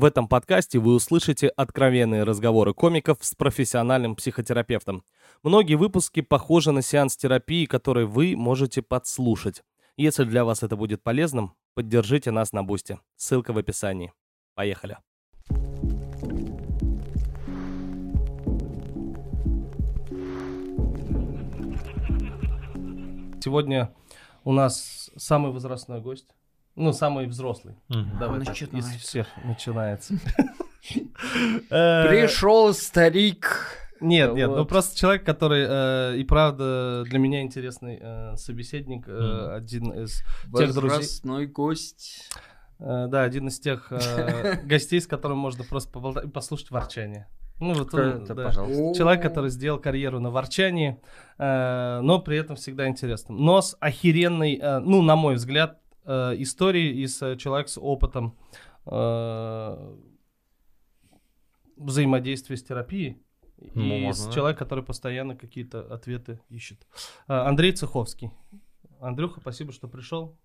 В этом подкасте вы услышите откровенные разговоры комиков с профессиональным психотерапевтом. Многие выпуски похожи на сеанс терапии, который вы можете подслушать. Если для вас это будет полезным, поддержите нас на Бусте. Ссылка в описании. Поехали. Сегодня у нас самый возрастной гость. Ну, самый взрослый. Давай так, из Начинается. всех начинается. Э, Пришел старик. Нет, нет, ну просто человек, который э, и правда для меня интересный э, собеседник, один из тех друзей, Возрастной гость. да, один из тех гостей, с которым можно просто поболтать и послушать ворчание. Ну вот он, Это, да. пожалуйста. Человек, который сделал карьеру на ворчании, э, но при этом всегда интересным. Но с охеренной, э, ну, на мой взгляд, э, историей и с э, человек с опытом э, взаимодействия с терапией. Ну, И можно, с да. человек, который постоянно какие-то ответы ищет. Э, Андрей Цеховский. Андрюха, спасибо, что пришел.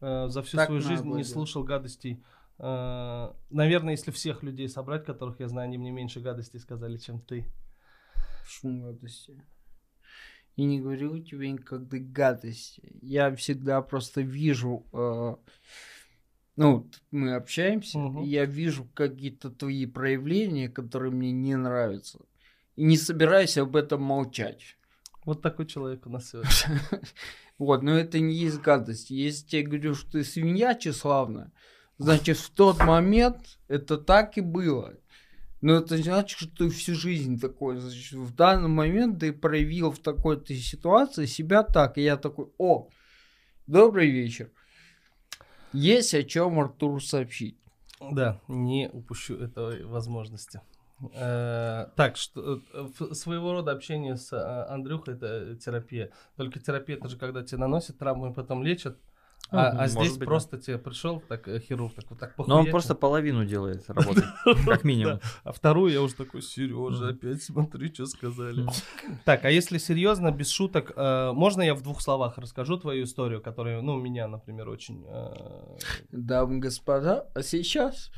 Э, За всю Так свою жизнь не слушал гадостей. Э, Наверное, если всех людей собрать, которых я знаю, они мне меньше гадостей сказали, чем ты. Шум гадости. И не говорил тебе никогда гадости. Я всегда просто вижу... э, ну, мы общаемся, Мгм. и я вижу какие-то твои проявления, которые мне не нравятся. И не собираюсь об этом молчать. Вот такой человек у нас сегодня. Вот, но это не есть гадость. Если тебе говорю, что ты свинья тщеславная, значит, в тот момент это так и было. Но это значит, что ты всю жизнь такой. Значит, в данный момент ты проявил в такой-то ситуации себя так. И я такой, о, добрый вечер. Есть о чем Артуру сообщить. Да, не упущу этой возможности. Э, Так, что э, своего рода общение с э, Андрюхой это терапия. Только терапия это же когда тебе наносят травму и потом лечат. А, а здесь быть, да. просто тебе пришел так э, хирург, так вот так Но он похуячил. просто половину делает работы, как минимум. Да. А вторую я уже такой, Сережа, опять смотри, что сказали. Так, а если серьезно, без шуток, э, можно я в двух словах расскажу твою историю, которая, ну, меня, например, очень... э, Дамы и господа, а сейчас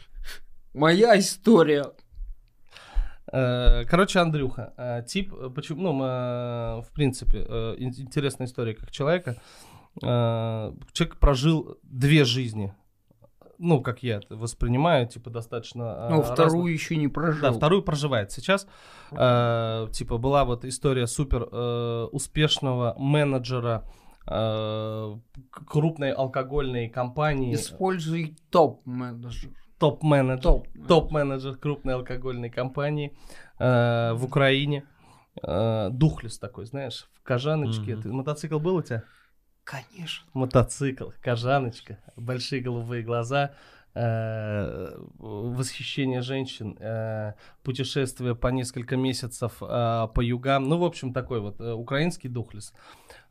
моя история. Короче, Андрюха, тип, почему, ну, в принципе, ин- интересная история как человека. Э, Человек прожил две жизни. Ну, как я это воспринимаю, типа, достаточно... э, Ну, разных. вторую еще не прожил. Да, вторую проживает сейчас. Э, типа была вот история супер э, успешного менеджера э, крупной алкогольной компании. Используй топ-менеджер. Топ-менеджер. Топ. Топ-менеджер крупной алкогольной компании э, в Украине. Э, духлес такой, знаешь, в кожаночке. Мгм. Ты- мотоцикл был у тебя? Конечно. Мотоцикл, кожаночка, большие голубые глаза, э, восхищение женщин, э, путешествие по несколько месяцев э, по югам. Ну, в общем, такой вот украинский духлес.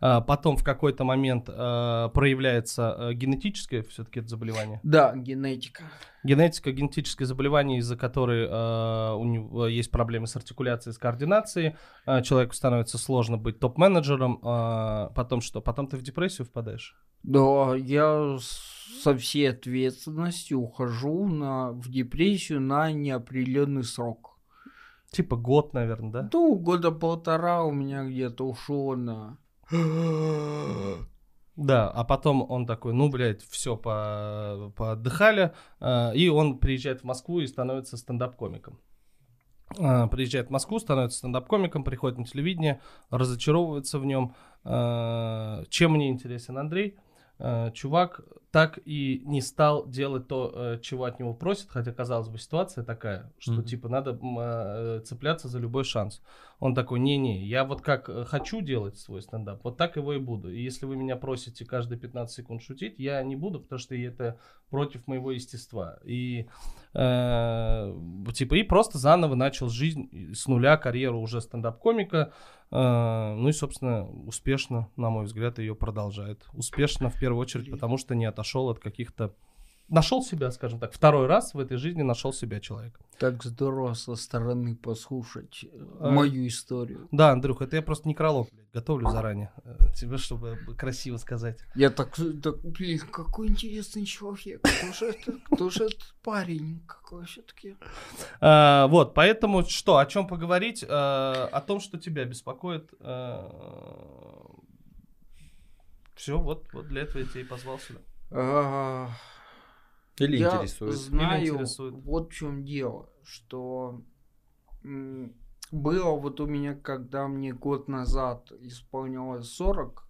А потом в какой-то момент э, проявляется э, генетическое все-таки это заболевание. Да, генетика. Генетика, генетическое заболевание, из-за которой у него есть проблемы с артикуляцией, с координацией. Человеку становится сложно быть топ-менеджером. потом что? Потом ты в депрессию впадаешь? Да, я со всей ответственностью ухожу на, в депрессию на неопределенный срок. Типа год, наверное, да? Ну, года полтора у меня где-то ушло на... Да, а потом он такой, ну, блядь, все, по, поотдыхали, э, и он приезжает в Москву и становится стендап-комиком. Э, приезжает в Москву, становится стендап-комиком, приходит на телевидение, разочаровывается в нем. Э, чем мне интересен Андрей? Чувак так и не стал делать то, э, чего от него просят, хотя, казалось бы, ситуация такая, что, Мгм. типа, надо э, цепляться за любой шанс. Он такой, не-не, я вот как э, хочу делать свой стендап, вот так его и буду. И если вы меня просите каждые 15 секунд шутить, я не буду, потому что это против моего естества. И э, типа и просто заново начал жизнь с нуля, карьеру уже стендап-комика. Э, ну и, собственно, успешно, на мой взгляд, ее продолжает. Успешно в первую очередь, потому что не отошел от каких-то нашел себя, скажем так, второй раз в этой жизни нашел себя человек. Так здорово со стороны послушать э, А. мою историю. Да, Андрюх, это я просто некролог блядь, готовлю заранее э, тебе, чтобы красиво сказать. Я так, так, блин, какой интересный человек. Кто же это, кто же этот парень? Какой все-таки? А, вот, поэтому что, о чем поговорить? А, о том, что тебя беспокоит. все, вот, вот для этого я тебя и позвал сюда. А, Или я интересует. знаю, интересует. вот в чем дело, что было вот у меня, когда мне год назад исполнилось 40,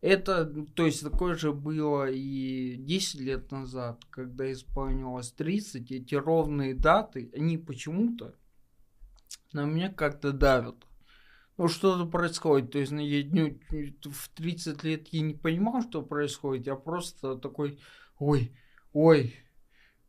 это, то есть такое же было и 10 лет назад, когда исполнилось 30, эти ровные даты, они почему-то на меня как-то давят. Ну, что-то происходит. То есть, ну, я, ну, в 30 лет я не понимал, что происходит. Я просто такой, ой, ой,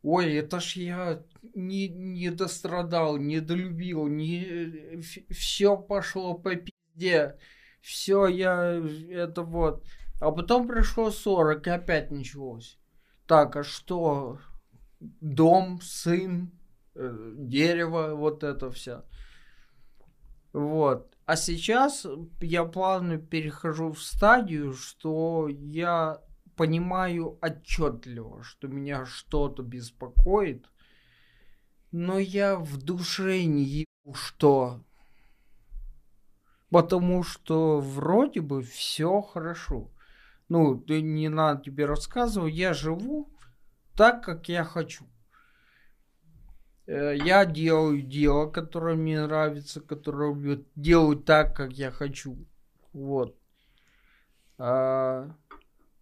ой, это ж я не, не дострадал, не долюбил, не, все пошло по пизде. Все, я, это вот. А потом пришло 40, и опять началось. Так, а что? Дом, сын, э, дерево, вот это все. Вот. А сейчас я плавно перехожу в стадию, что я понимаю отчетливо, что меня что-то беспокоит, но я в душе не ебу что. Потому что вроде бы все хорошо. Ну, не надо тебе рассказывать, я живу так, как я хочу. Э, Я делаю дело, которое мне нравится, которое люблю, делаю так, как я хочу. Вот. А,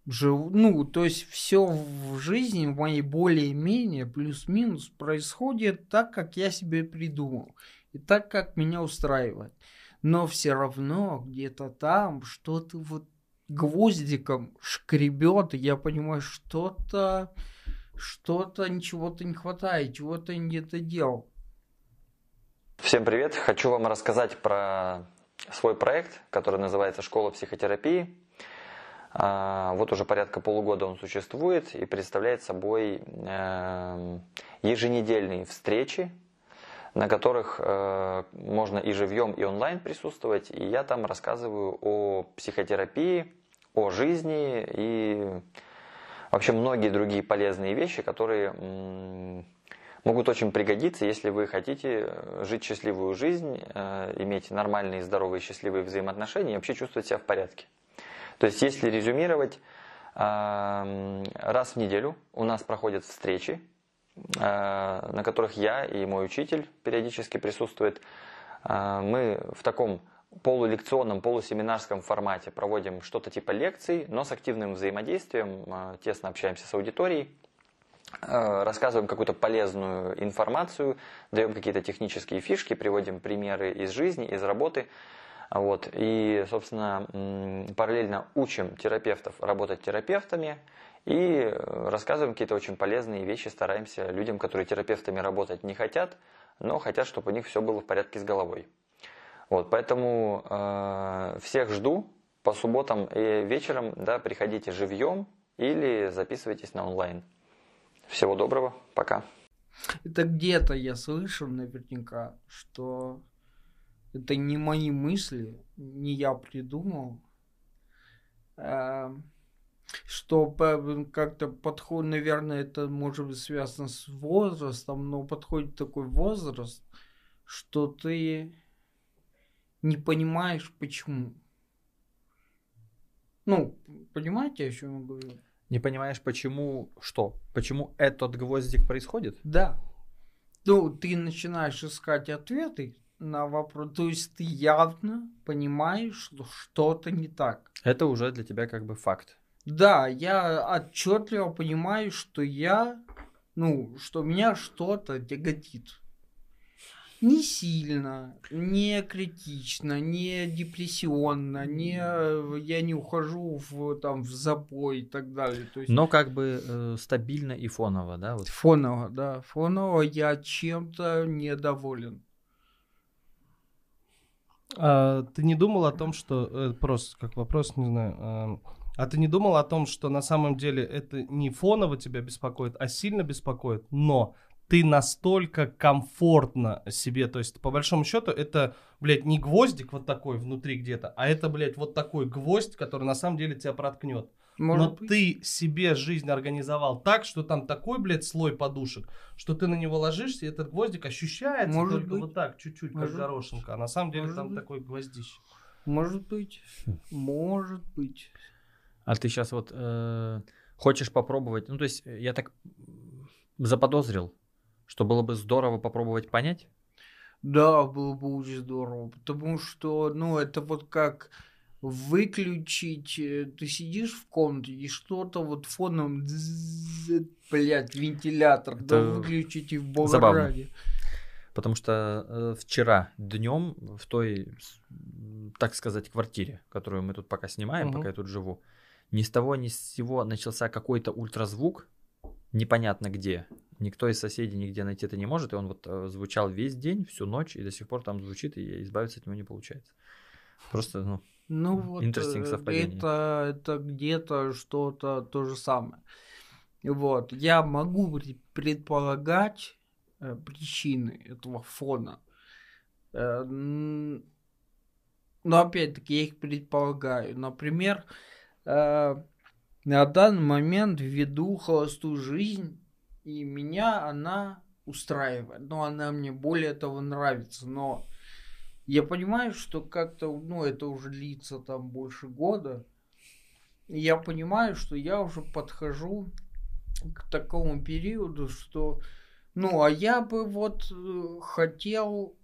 живу, ну, то есть все в жизни в моей более-менее плюс-минус происходит так, как я себе придумал. И так, как меня устраивает. Но все равно где-то там что-то вот гвоздиком шкребет, и я понимаю, что-то что-то, чего-то не хватает, чего-то не доделал. Всем привет! Хочу вам рассказать про свой проект, который называется «Школа психотерапии». А, Вот уже порядка полугода он существует и представляет собой эм, еженедельные встречи, на которых э, можно и живьем, и онлайн присутствовать. И я там рассказываю о психотерапии, о жизни и вообще многие другие полезные вещи, которые могут очень пригодиться, если вы хотите э, жить счастливую жизнь, э, иметь нормальные, здоровые, счастливые взаимоотношения и вообще чувствовать себя в порядке. То есть, если резюмировать, раз в неделю у нас проходят встречи, э, на которых я и мой учитель периодически присутствует. Мы в таком полулекционном, полусеминарском формате проводим что-то типа лекций, но с активным взаимодействием, э, тесно общаемся с аудиторией, э, рассказываем какую-то полезную информацию, даем какие-то технические фишки, приводим примеры из жизни, из работы. Вот. И, собственно, параллельно учим терапевтов работать терапевтами и э, рассказываем какие-то очень полезные вещи, стараемся людям, которые терапевтами работать не хотят, но хотят, чтобы у них все было в порядке с головой. Вот, поэтому э, всех жду по субботам и вечером, да, приходите живьем или записывайтесь на онлайн. Всего доброго, пока. Это где-то я слышал наверняка, что это не мои мысли, не я придумал, а, что как-то подход, наверное, это может быть связано с возрастом, но подходит такой возраст, что ты не понимаешь почему. Ну, понимаете, о чем я говорю? Не понимаешь, почему что? Почему этот гвоздик происходит? Да. Ну, ты начинаешь искать ответы на вопрос. То есть ты явно понимаешь, что что-то не так. Это уже для тебя как бы факт. Да, я отчетливо понимаю, что я, ну, что меня что-то тяготит. Не сильно, не критично, не депрессионно, не я не ухожу в там в запой и так далее. То есть Но как бы э, стабильно и фоново, да? Вот. фоново, да, фоново я чем-то недоволен. А, ты не думал о том, что э, просто как вопрос, не знаю, а, А ты не думал о том, что на самом деле это не фоново тебя беспокоит, а сильно беспокоит, но ты настолько комфортно себе, то есть по большому счету это, блядь, не гвоздик вот такой внутри где-то, а это, блядь, вот такой гвоздь, который на самом деле тебя проткнет. Может Но быть. ты себе жизнь организовал так, что там такой, блядь, слой подушек, что ты на него ложишься, и этот гвоздик ощущается Может только быть. вот так, чуть-чуть, как горошинка. А на самом деле может там быть. такой гвоздище. Может быть. Может быть. А ты сейчас вот э, хочешь попробовать, ну то есть э, я так заподозрил, что было бы здорово попробовать понять. Да, было бы очень здорово. Потому что, ну, это вот как выключить, э, ты сидишь в комнате и что-то вот фоном, блядь, вентилятор, да Это выключите в бога забавно. ради. Потому что э, вчера днем в той, так сказать, квартире, которую мы тут пока снимаем, Мгм. пока я тут живу, ни с того ни с сего начался какой-то ультразвук, непонятно где. Никто из соседей нигде найти это не может, и он вот э, звучал весь день, всю ночь, и до сих пор там звучит, и избавиться от него не получается. Просто, ну, Ну вот, э, совпадение. это, это где-то что-то то же самое. Вот, я могу пред- предполагать э, причины этого фона. Э, но опять-таки я их предполагаю. Например, э, на данный момент веду холостую жизнь, и меня она устраивает. Но она мне более того нравится. Но я понимаю, что как-то, ну, это уже длится там больше года. И я понимаю, что я уже подхожу к такому периоду, что, ну, а я бы вот э, хотел,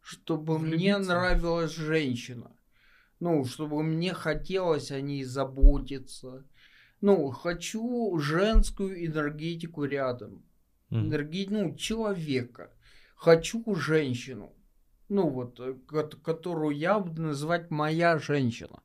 чтобы мне Влюбиться? нравилась женщина. Ну, чтобы мне хотелось о ней заботиться. Ну, хочу женскую энергетику рядом энергии, ну, человека. Хочу женщину. Ну, вот, э, кот- которую я буду называть моя женщина.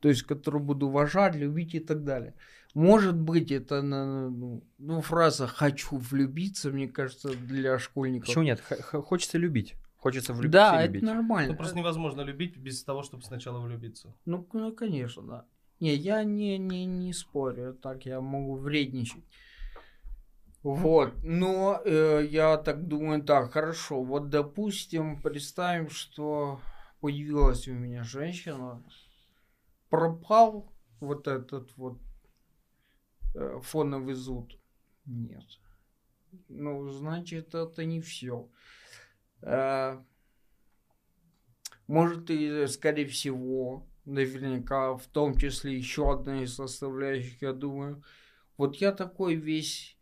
То есть, которую буду уважать, любить и так далее. Может быть, это ну, ну, фраза «хочу влюбиться», мне кажется, для школьников. Почему нет? Х- хочется любить. Хочется влюбиться Да, и это любить. нормально. Ну, просто невозможно любить без того, чтобы сначала влюбиться. Ну, ну, конечно, да. Не, я не, не, не спорю, так я могу вредничать. Вот, но э, я так думаю, так, хорошо, вот допустим, представим, что появилась у меня женщина, пропал вот этот вот э, фоновый зуд. Нет. Ну, значит, это не все. Может, и, скорее всего, наверняка, в том числе еще одна из составляющих, я думаю, вот я такой весь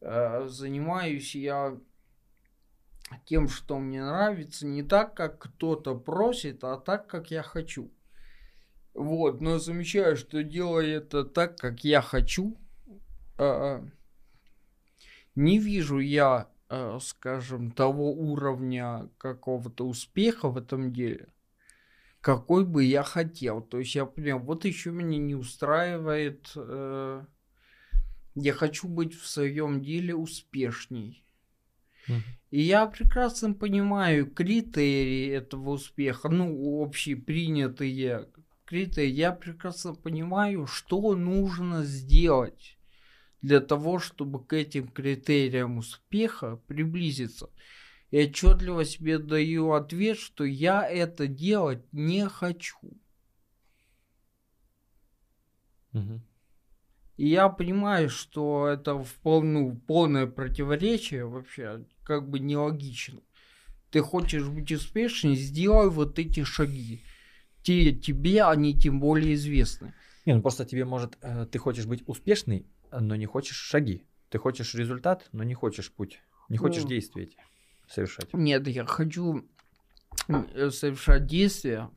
э, занимаюсь, я тем, что мне нравится, не так, как кто-то просит, а так, как я хочу. Вот, но замечаю, что делаю это так, как я хочу. э, не вижу я, э, скажем, того уровня какого-то успеха в этом деле, какой бы я хотел. То есть я понимаю, вот еще меня не устраивает. э, я хочу быть в своем деле успешней. И я прекрасно понимаю критерии этого успеха, ну, общепринятые критерии. Я прекрасно понимаю, что нужно сделать для того, чтобы к этим критериям успеха приблизиться. И отчетливо себе даю ответ, что я это делать не хочу. И я понимаю, что это в пол- ну, полное противоречие вообще, как бы нелогично. Ты хочешь быть успешнее, сделай вот эти шаги. Те, тебе они тем более известны. Не, ну просто тебе может, э, ты хочешь быть успешный, но не хочешь шаги. Ты хочешь результат, но не хочешь путь. Не хочешь Ну. действия эти совершать. Нет, я хочу э, совершать действия.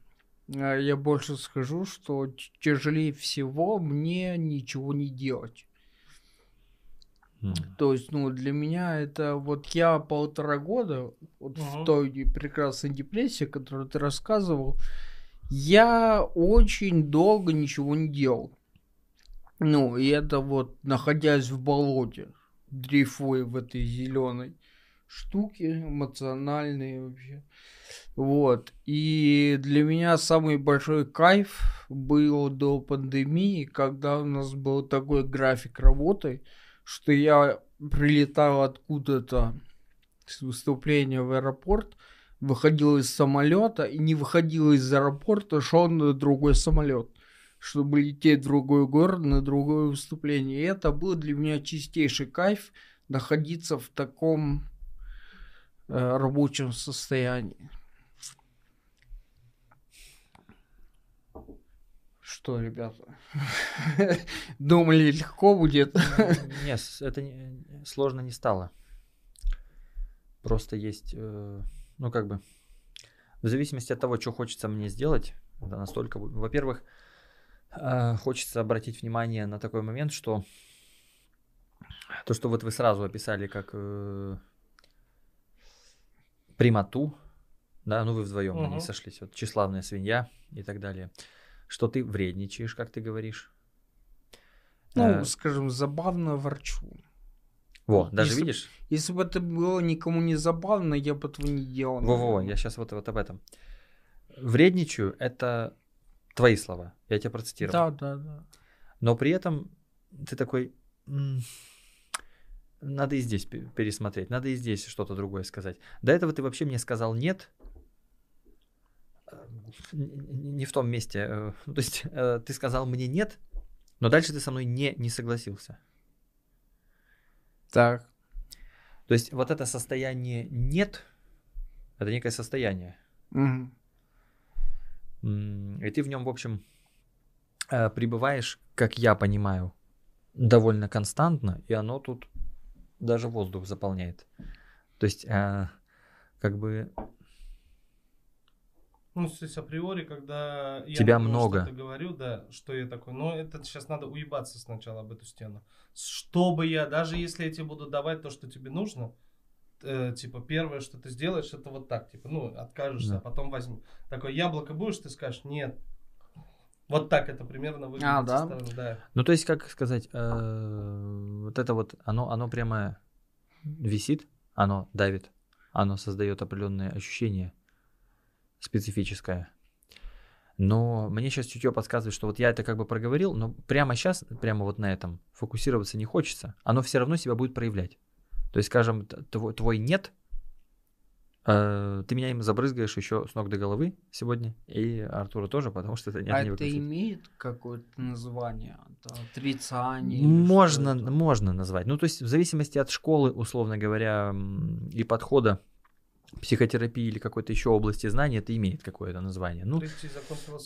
А Я больше скажу, что тяжелее всего мне ничего не делать. М. То есть, ну, для меня это вот я полтора года, вот Мгм. в той прекрасной депрессии, которую ты рассказывал, я очень долго ничего не делал. Ну, и это вот, находясь в болоте, дрейфуя в этой зеленой штуки эмоциональные вообще. Вот. И для меня самый большой кайф был до пандемии, когда у нас был такой график работы, что я прилетал откуда-то с выступления в аэропорт, выходил из самолета и не выходил из аэропорта, шел на другой самолет, чтобы лететь в другой город на другое выступление. И это был для меня чистейший кайф находиться в таком рабочем состоянии. Что, ребята? Думали, легко будет? Нет, это сложно не стало. Просто есть, э, ну как бы, в зависимости от того, что хочется мне сделать, настолько, во-первых, э, хочется обратить внимание на такой момент, что то, что вот вы сразу описали как э, прямоту, да, ну вы вдвоем угу. не сошлись, вот тщеславная свинья и так далее что ты вредничаешь, как ты говоришь. Ну, э, скажем, забавно ворчу. Во, даже если, видишь? Если бы это было никому не забавно, я бы этого не делал. Во-во, я сейчас вот, вот об этом. Вредничаю — это твои слова. Я тебя процитировал. Да, да, да. Но при этом ты такой... Надо и здесь пересмотреть, надо и здесь что-то другое сказать. До этого ты вообще мне сказал нет, не в том месте. Э, то есть э, ты сказал мне нет, но дальше ты со мной не, не согласился. Так. То есть вот это состояние нет, это некое состояние. Угу. И ты в нем, в общем, э, пребываешь, как я понимаю, довольно константно, и оно тут даже воздух заполняет. То есть, как бы ну, то есть априори, когда я Тебя много. что говорю, да, что я такой, ну, это сейчас надо уебаться сначала об эту стену. Чтобы я, даже если я тебе буду давать то, что тебе нужно, э, типа, первое, что ты сделаешь, это вот так, типа, ну, откажешься, да. а потом возьми. Такое яблоко будешь, ты скажешь, нет. Вот так это примерно выглядит. А, да? Стороны, да. Ну, то есть, как сказать, э, вот это вот, оно, оно прямо висит, оно давит, оно создает определенные ощущения специфическое. Но мне сейчас чутье подсказывает, что вот я это как бы проговорил, но прямо сейчас, прямо вот на этом фокусироваться не хочется. Оно все равно себя будет проявлять. То есть, скажем, твой, твой нет, ты меня им забрызгаешь еще с ног до головы сегодня, и Артура тоже, потому что это нет а не это имеет какое-то название? Отрицание? Можно, можно назвать. Ну, то есть, в зависимости от школы, условно говоря, и подхода психотерапии или какой-то еще области знаний, это имеет какое-то название. Ну,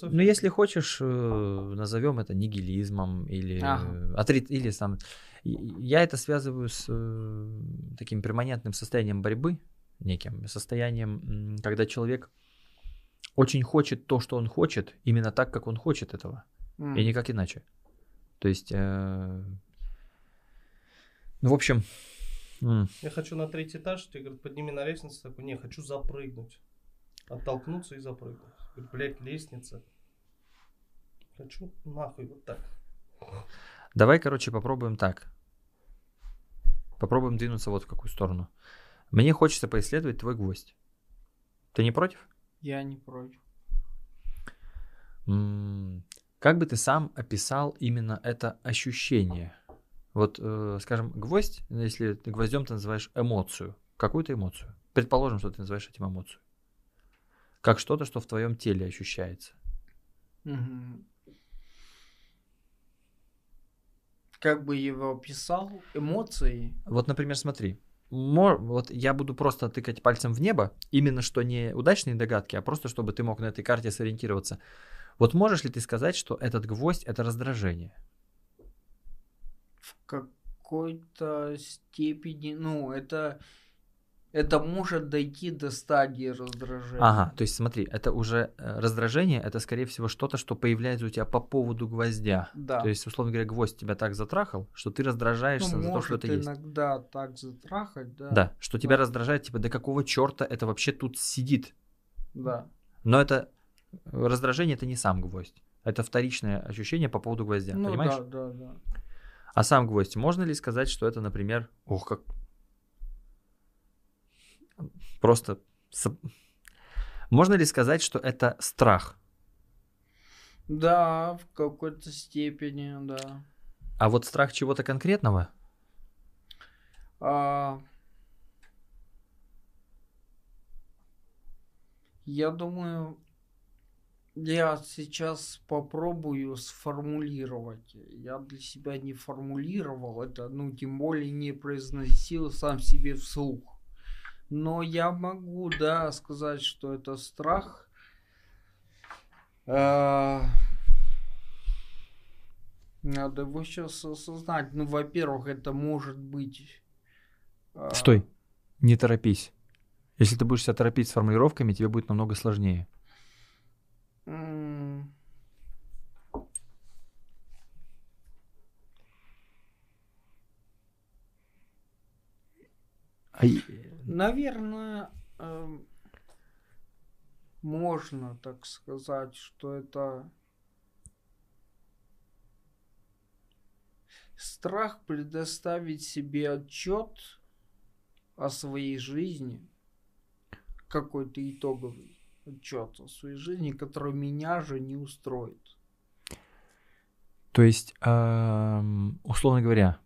ну если хочешь, э, назовем это нигилизмом или, ага. отри... или сам. Я это связываю с э, таким перманентным состоянием борьбы, неким состоянием, когда человек очень хочет то, что он хочет, именно так, как он хочет этого, mm. и никак иначе. То есть, э... ну, в общем, Mm. Я хочу на третий этаж, тебе говорят, подними на лестницу. Такой, не, хочу запрыгнуть. Оттолкнуться и запрыгнуть. Говорю, блядь, лестница. Хочу нахуй вот так. Давай, короче, попробуем так. Попробуем двинуться вот в какую сторону. Мне хочется поисследовать твой гвоздь. Ты не против? Я не против. М-м- как бы ты сам описал именно это ощущение? Вот, э, скажем, гвоздь, если ты гвоздем ты называешь эмоцию, какую-то эмоцию. Предположим, что ты называешь этим эмоцию. Как что-то, что в твоем теле ощущается. Угу. Как бы его описал эмоции? Вот, например, смотри. Вот я буду просто тыкать пальцем в небо, именно что не удачные догадки, а просто чтобы ты мог на этой карте сориентироваться. Вот можешь ли ты сказать, что этот гвоздь это раздражение? в какой-то степени, ну, это, это может дойти до стадии раздражения. Ага, то есть смотри, это уже э, раздражение, это скорее всего что-то, что появляется у тебя по поводу гвоздя. Да. То есть, условно говоря, гвоздь тебя так затрахал, что ты раздражаешься ну, за то, что это есть. иногда так затрахать, да. Да, что тебя да. раздражает, типа, до какого черта это вообще тут сидит. Да. Но это раздражение, это не сам гвоздь. Это вторичное ощущение по поводу гвоздя, ну, понимаешь? Да, да, да. А сам гвоздь, можно ли сказать, что это, например, ох, как... Просто... Можно ли сказать, что это страх? Да, в какой-то степени, да. А вот страх чего-то конкретного? А, Я думаю, я сейчас попробую сформулировать. Я для себя не формулировал это, ну, тем более не произносил сам себе вслух. Но я могу, да, сказать, что это страх. А, Надо его сейчас осознать. Ну, во-первых, это может быть... а, Стой, не торопись. Если ты будешь себя торопить с формулировками, тебе будет намного сложнее. А Наверное, эм, можно так сказать, что это страх предоставить себе отчет о своей жизни, какой-то итоговый отчет о своей жизни, который меня же не устроит. То есть, ам, условно говоря,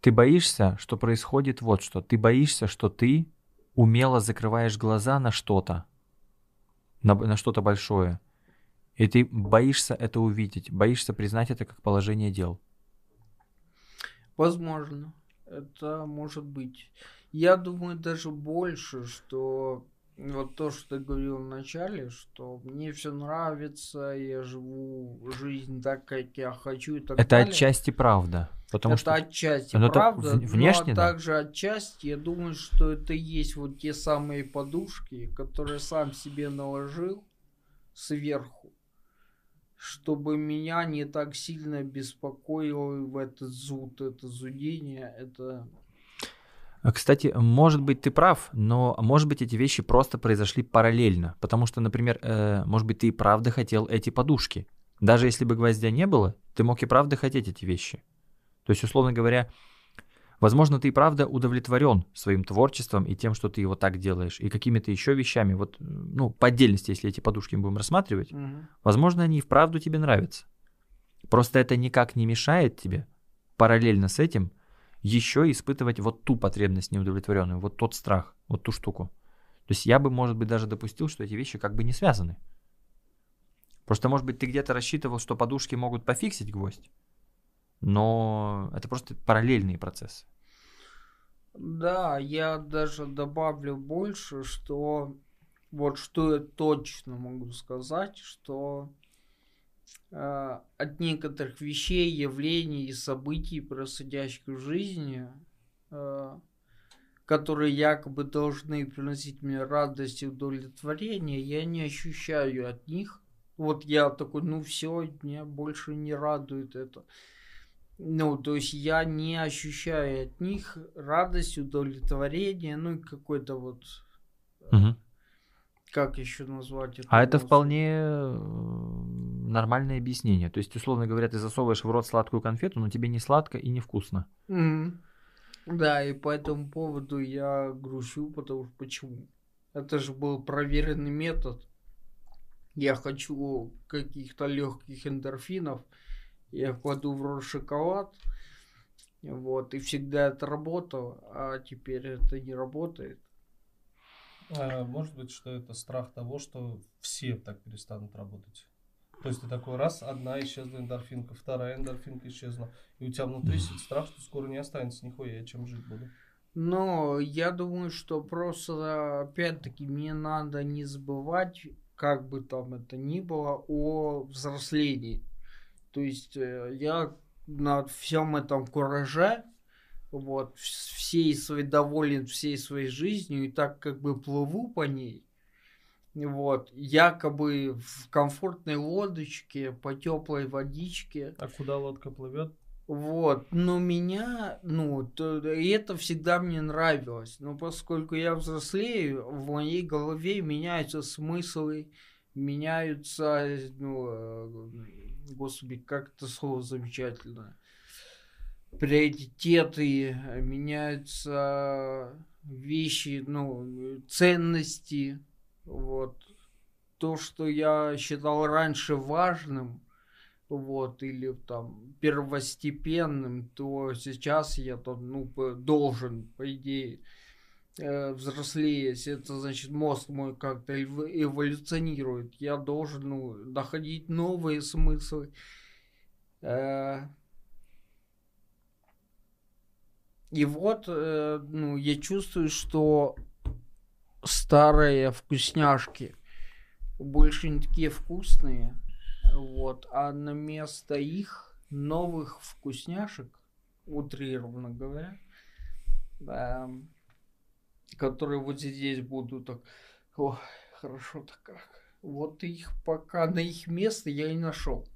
ты боишься, что происходит вот что. Ты боишься, что ты умело закрываешь глаза на что-то, на, на что-то большое. И ты боишься это увидеть, боишься признать это как положение дел. Возможно, это может быть. Я думаю даже больше, что вот то, что ты говорил в начале, что мне все нравится, я живу жизнь так, как я хочу и так это далее. отчасти правда. Потому это что отчасти это правда, внешне, но да. также отчасти я думаю, что это есть вот те самые подушки, которые сам себе наложил сверху, чтобы меня не так сильно беспокоило в этот зуд, это зудение, это А, Кстати, может быть, ты прав, но может быть эти вещи просто произошли параллельно. Потому что, например, э, может быть, ты и правда хотел эти подушки. Даже если бы гвоздя не было, ты мог и правда хотеть эти вещи. То есть, условно говоря, возможно, ты и правда удовлетворен своим творчеством и тем, что ты его так делаешь, и какими-то еще вещами. Вот, ну, по отдельности, если эти подушки мы будем рассматривать, Мгм. возможно, они и вправду тебе нравятся. Просто это никак не мешает тебе параллельно с этим еще испытывать вот ту потребность неудовлетворенную, вот тот страх, вот ту штуку. То есть я бы, может быть, даже допустил, что эти вещи как бы не связаны. Просто, может быть, ты где-то рассчитывал, что подушки могут пофиксить гвоздь, но это просто параллельные процессы. Да, я даже добавлю больше, что вот что я точно могу сказать, что э, от некоторых вещей, явлений и событий, происходящих в жизни, э, которые якобы должны приносить мне радость и удовлетворение, я не ощущаю от них. Вот я такой, ну все, меня больше не радует это. Ну, то есть я не ощущаю от них радость, удовлетворение, ну и какой-то вот, Мгм. как еще назвать это? А это вполне э, нормальное объяснение. То есть, условно говоря, ты засовываешь в рот сладкую конфету, но тебе не сладко и не вкусно. Мгм. Да, и по этому поводу я грущу, потому что почему? Это же был проверенный метод. Я хочу каких-то легких эндорфинов, я кладу в рот шоколад, вот, и всегда это работало, а теперь это не работает. А, Может быть, что это страх того, что все так перестанут работать. То есть ты такой раз, одна исчезла эндорфинка, вторая эндорфинка исчезла. И у тебя внутри сидит страх, что скоро не останется нихуя, я чем жить буду. Но я думаю, что просто, опять-таки, мне надо не забывать, как бы там это ни было, о взрослении. То есть э, я на всем этом кураже, вот, вс- всей своей доволен всей своей жизнью и так как бы плыву по ней, вот, якобы в комфортной лодочке, по теплой водичке, А куда лодка плывет? вот, но меня, ну, то, и это всегда мне нравилось. Но поскольку я взрослею, в моей голове меняются смыслы, меняются, ну, э, господи, как это слово замечательное. приоритеты, меняются вещи, ну, ценности, вот. То, что я считал раньше важным, вот, или там первостепенным, то сейчас я то, ну, должен, по идее, э, взрослеять. Это значит, мозг мой как-то эв- эволюционирует. Я должен, ну, находить новые смыслы. Э, И вот, э, ну, я чувствую, что старые вкусняшки больше не такие вкусные. Вот, а на место их новых вкусняшек, утрированно говоря, эм, которые вот здесь будут так, ой, хорошо-то как. Вот их пока на их место я и нашел.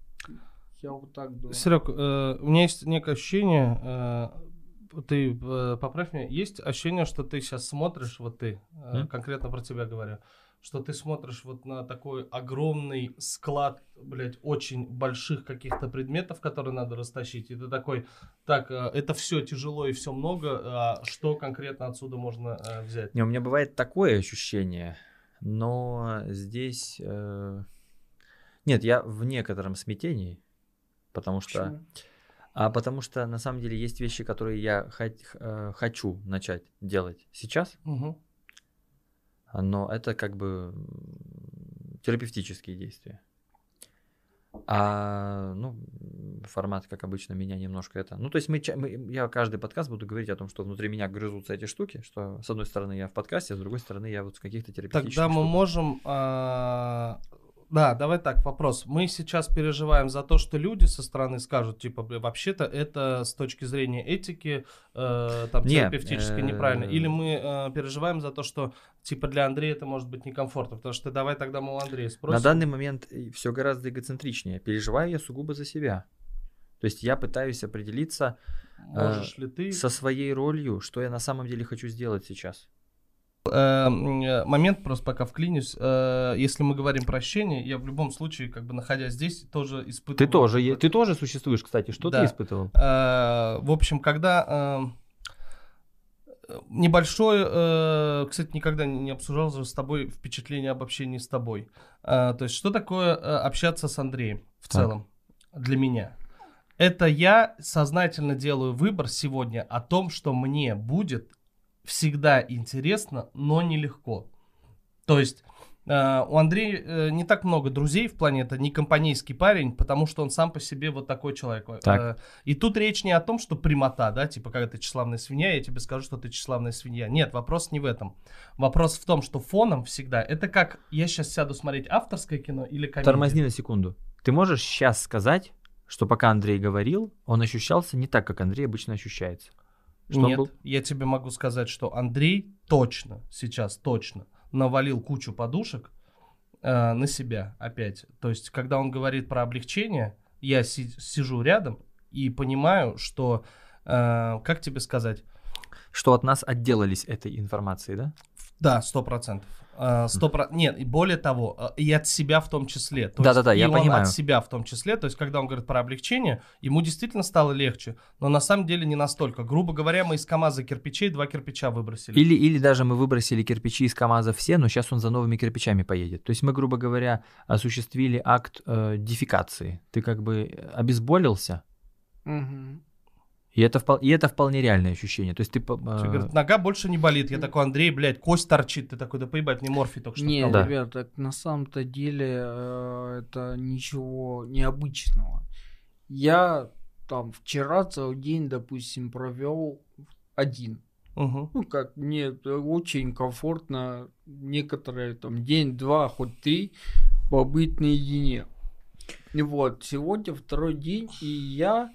Я вот так думаю. Серег, э, у меня есть некое ощущение, э, ты э, поправь меня, есть ощущение, что ты сейчас смотришь, вот ты, э, М? конкретно про тебя говорю, что ты смотришь вот на такой огромный склад, блядь, очень больших каких-то предметов, которые надо растащить, и ты такой, так, э, это все тяжело и все много, а что конкретно отсюда можно э, взять? Не, у меня бывает такое ощущение, но здесь... э, Нет, я в некотором смятении, потому что... Почему? А потому что на самом деле есть вещи, которые я хот- э, хочу начать делать сейчас, Мгм. Но это как бы терапевтические действия. А, ну, формат, как обычно, меня немножко это... Ну, то есть мы, мы- я каждый подкаст буду говорить о том, что внутри меня грызутся эти штуки, что с одной стороны я в подкасте, а с другой стороны я вот в каких-то терапевтических Тогда мы штуках. можем... а, Да, давай так, вопрос. Мы сейчас переживаем за то, что люди со стороны скажут, типа, «Бля, вообще-то это с точки зрения этики, э, там, Не, терапевтически э, неправильно. Или мы э, переживаем за то, что, типа, для Андрея это может быть некомфортно. Потому что давай тогда мы у Андрея спросим. На данный момент все гораздо эгоцентричнее. Переживаю я сугубо за себя. То есть я пытаюсь определиться Можешь ли ты... со своей ролью, что я на самом деле хочу сделать сейчас. Э, момент просто пока вклинюсь. Э, если мы говорим про ощущение, я в любом случае, как бы находясь здесь, тоже испытываю... Ты тоже, ты тоже существуешь, кстати. Что Да. ты испытывал? Э, В общем, когда небольшое, кстати, никогда не обсуждал с тобой впечатление об общении с тобой. То есть, что такое общаться с Андреем в Так. целом для меня? Это я сознательно делаю выбор сегодня о том, что мне будет всегда интересно, но нелегко. То есть э, у Андрея э, не так много друзей в плане, это не компанейский парень, потому что он сам по себе вот такой человек. Так. Э, и тут речь не о том, что прямота, да, типа, когда ты тщеславная свинья, я тебе скажу, что ты тщеславная свинья. Нет, вопрос не в этом. Вопрос в том, что фоном всегда, это как, я сейчас сяду смотреть авторское кино или комедию. Тормозни на секунду. Ты можешь сейчас сказать, что пока Андрей говорил, он ощущался не так, как Андрей обычно ощущается? Что Нет, был? я тебе могу сказать, что Андрей точно, сейчас точно навалил кучу подушек э, на себя опять. То есть, когда он говорит про облегчение, я си- сижу рядом и понимаю, что, э, как тебе сказать, Что от нас отделались этой информацией, да? да, сто процентов. Э, Сто про... Нет, и более того, э, и от себя в том числе. То Да-да-да, есть, и я он понимаю. от себя в том числе. То есть, когда он говорит про облегчение, ему действительно стало легче, но на самом деле не настолько. Грубо говоря, мы из КАМАЗа кирпичей два кирпича выбросили. Или, или даже мы выбросили кирпичи из КАМАЗа все, но сейчас он за новыми кирпичами поедет. То есть мы, грубо говоря, осуществили акт э, дефекации. Ты как бы обезболился, Мгм. И это, и это вполне реальное ощущение. То есть ты... Все э, говорят, нога больше не болит. Я такой, Андрей, блядь, кость торчит. Ты такой, да поебать, мне морфий только что. Не, вколол». Да. ребят, так на самом-то деле э, это ничего необычного. Я там вчера целый день, допустим, провел один. Мгм. Ну, как мне очень комфортно некоторые там день-два, хоть три побыть наедине. И вот, сегодня второй день, и я,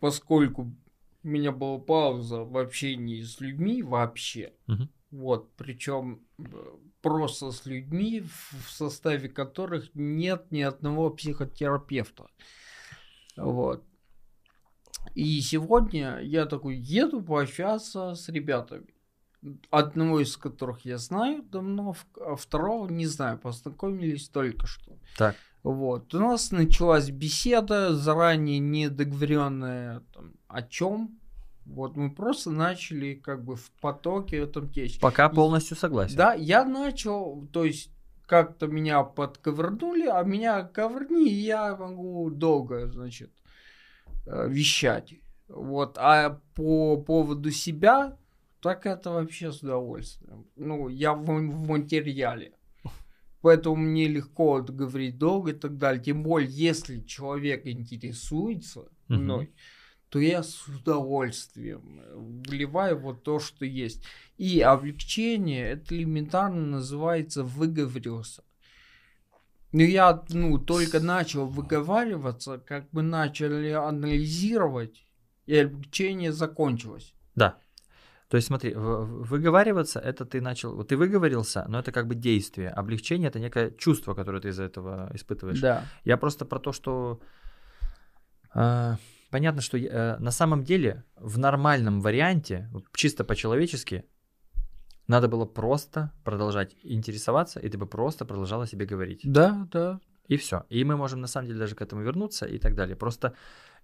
поскольку у меня была пауза в общении с людьми вообще, Мгм. вот, причем просто с людьми, в в составе которых нет ни одного психотерапевта. Вот. И сегодня я такой еду пообщаться с ребятами. одного из которых я знаю давно, а второго не знаю, познакомились только что. Так. Вот. У нас началась беседа, заранее недоговоренная там, о чем. Вот мы просто начали как бы в потоке этом течь. Пока полностью согласен. Да, я начал, то есть как-то меня подковырнули, а меня ковырни, и я могу долго, значит, э, вещать. Вот, а по поводу себя, так это вообще с удовольствием. Ну, я в, в материале. Поэтому мне легко говорить долго и так далее. Тем более, если человек интересуется мной, угу. то я с удовольствием вливаю вот то, что есть. И облегчение, это элементарно называется выговорился. Но я, ну, только начал выговариваться, как бы начали анализировать, и облегчение закончилось. Да. То есть смотри, выговариваться это ты начал, вот ты выговорился, но это как бы действие. Облегчение это некое чувство, которое ты из-за этого испытываешь. Да. Я просто про то, что э, понятно, что э, на самом деле в нормальном варианте, чисто по-человечески, надо было просто продолжать интересоваться, и ты бы просто продолжала себе говорить. Да, да. И все. И мы можем на самом деле даже к этому вернуться и так далее. Просто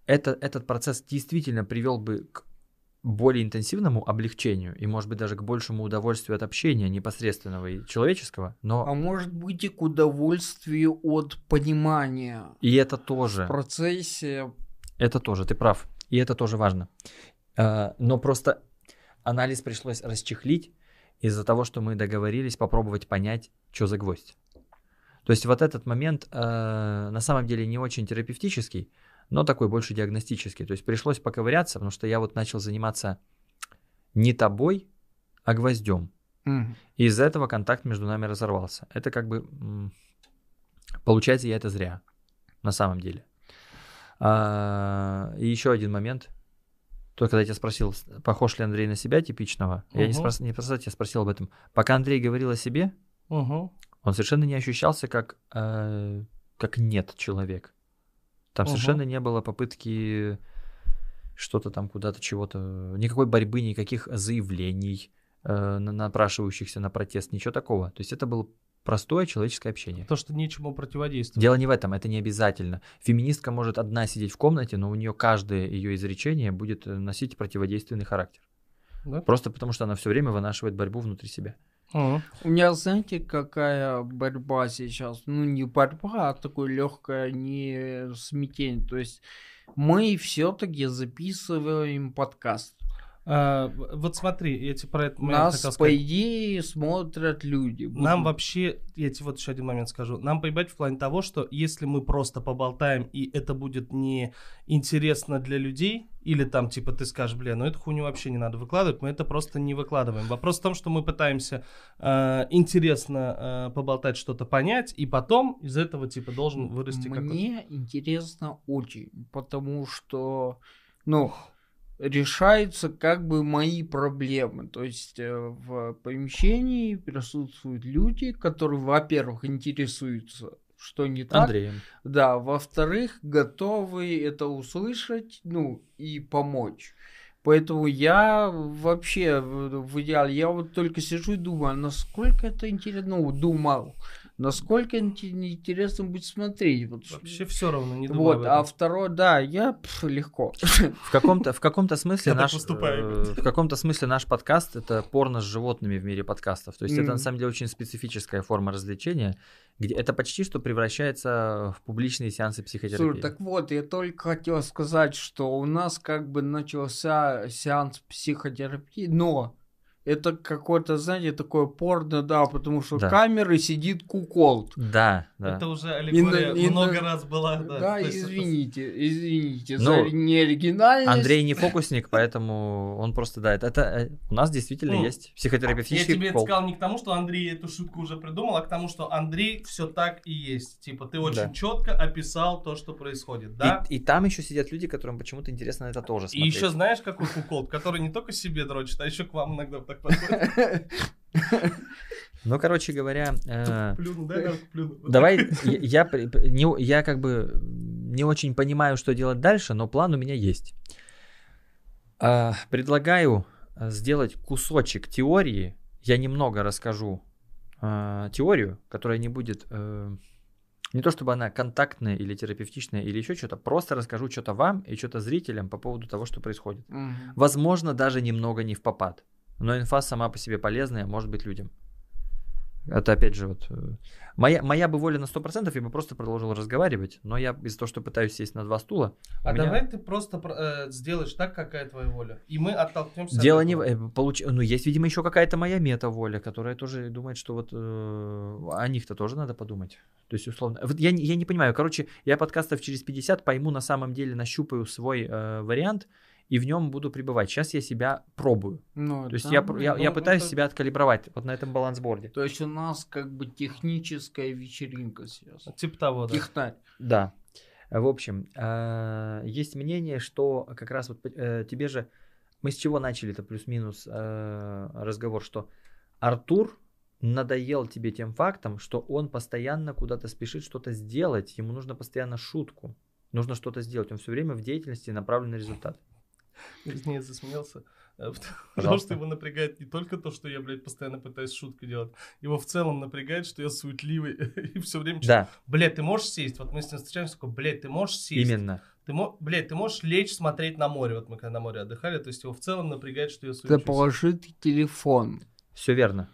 это, этот процесс действительно привел бы к более интенсивному облегчению и, может быть, даже к большему удовольствию от общения непосредственного и человеческого, но... А может быть и к удовольствию от понимания. И это тоже. В процессе. Это тоже, ты прав. И это тоже важно. А, но просто анализ пришлось расчехлить из-за того, что мы договорились попробовать понять, что за гвоздь. То есть вот этот момент э, на самом деле не очень терапевтический, но такой больше диагностический. То есть пришлось поковыряться, потому что я вот начал заниматься не тобой, а гвоздем. Mm. И из-за этого контакт между нами разорвался. Это как бы... Получается, я это зря. На самом деле. А, и еще один момент. Только когда я тебя спросил, похож ли Андрей на себя типичного, угу. я не, спрос, не просто тебя спросил об этом. Пока Андрей говорил о себе, угу. он совершенно не ощущался как, э, как нет человек. Там угу. совершенно не было попытки что-то там куда-то чего-то, никакой борьбы, никаких заявлений, э, напрашивающихся на протест, ничего такого. То есть это был простое человеческое общение. То, что нечему противодействовать. Дело не в этом, это не обязательно. Феминистка может одна сидеть в комнате, но у нее каждое ее изречение будет носить противодейственный характер. Да? Просто потому, что она все время вынашивает борьбу внутри себя. У меня, знаете, какая борьба сейчас? Ну, не борьба, а такое легкое не смятение. То есть мы все-таки записываем подкаст. А, вот смотри, я тебе про это Нас, хотел сказать. по идее, смотрят люди. Будем... Нам вообще, я тебе вот еще один момент скажу, нам поебать в плане того, что если мы просто поболтаем, и это будет не интересно для людей, или там, типа, ты скажешь, бля, ну эту хуйню вообще не надо выкладывать, мы это просто не выкладываем. Вопрос в том, что мы пытаемся э, интересно э, поболтать, что-то понять, и потом из этого, типа, должен вырасти какой-то... Мне интересно очень, потому что, ну, решаются как бы мои проблемы. То есть э, в помещении присутствуют люди, которые, во-первых, интересуются, что не так. Андреем. Да, во-вторых, готовы это услышать, ну, и помочь. Поэтому я вообще в идеале, я вот только сижу и думаю, насколько это интересно, ну, думал, насколько интересно будет смотреть. Вот. Вообще все равно, не думаю Вот, а второе, да, я пф, легко. В каком-то, в каком-то смысле наш, э, в каком-то смысле наш подкаст это порно с животными в мире подкастов. То есть mm. это на самом деле очень специфическая форма развлечения, где это почти что превращается в публичные сеансы психотерапии. Слушай, так вот, я только хотел сказать, что у нас как бы начался сеанс психотерапии, но это какое-то, знаете, такое порно, да, потому что да. камеры сидит куколд. Да, да. Это уже аллегория и, много и, раз была. Да, да извините, это... извините ну, за неоригинальность. Андрей не фокусник, поэтому он просто, да, это, это э, у нас действительно ну, есть психотерапевтический Я тебе это сказал не к тому, что Андрей эту шутку уже придумал, а к тому, что Андрей все так и есть. Типа, ты очень да. четко описал то, что происходит, да? И, и там еще сидят люди, которым почему-то интересно это тоже смотреть. И еще знаешь, какой куколд, который не только себе дрочит, а еще к вам иногда так ну, короче говоря, э, давай я, не, я как бы не очень понимаю, что делать дальше, но план у меня есть. А, предлагаю сделать кусочек теории. Я немного расскажу э, теорию, которая не будет... э, не то чтобы она контактная или терапевтичная или еще что-то, просто расскажу что-то вам и что-то зрителям по поводу того, что происходит. Возможно, даже немного не в попад. Но инфа сама по себе полезная, может быть, людям. Это опять же вот... э, Моя, моя бы воля на 100%, я бы просто продолжил разговаривать, но я из-за того, что пытаюсь сесть на два стула... А меня- давай ты просто про- э, сделаешь так, какая твоя воля. И мы оттолкнемся от Дело не... этого. в- э, получ- Ну, есть, видимо, еще какая-то моя мета-воля, которая тоже думает, что вот э, о них-то тоже надо подумать. То есть, условно... Вот я, не- я не понимаю. Короче, я подкастов через 50 пойму на самом деле, нащупаю свой э, вариант и в нем буду пребывать. Сейчас я себя пробую. Ну, То есть я, пр- я, ну, я пытаюсь это- себя откалибровать вот на этом балансборде. То есть у нас как бы техническая вечеринка сейчас. Типа того, да. Технарь. Да. В общем, э, есть мнение, что как раз вот э, тебе же... Мы с чего начали это плюс-минус э, разговор, что Артур надоел тебе тем фактом, что он постоянно куда-то спешит что-то сделать, ему нужно постоянно шутку, нужно что-то сделать, он все время в деятельности направлен на результат. Извини, засмеялся. Э, Потому Пожалуйста. что его напрягает не только то, что я, блядь, постоянно пытаюсь шутку делать. Его в целом напрягает, что я суетливый и все время... Да, Блядь, ты можешь сесть? Вот мы с ним встречаемся, такой, блядь, ты можешь сесть? именно. Ты, мо... блядь, ты можешь лечь смотреть на море? Вот мы когда на море отдыхали, то есть его в целом напрягает, что я Да суечусь. положи ты телефон. Все верно.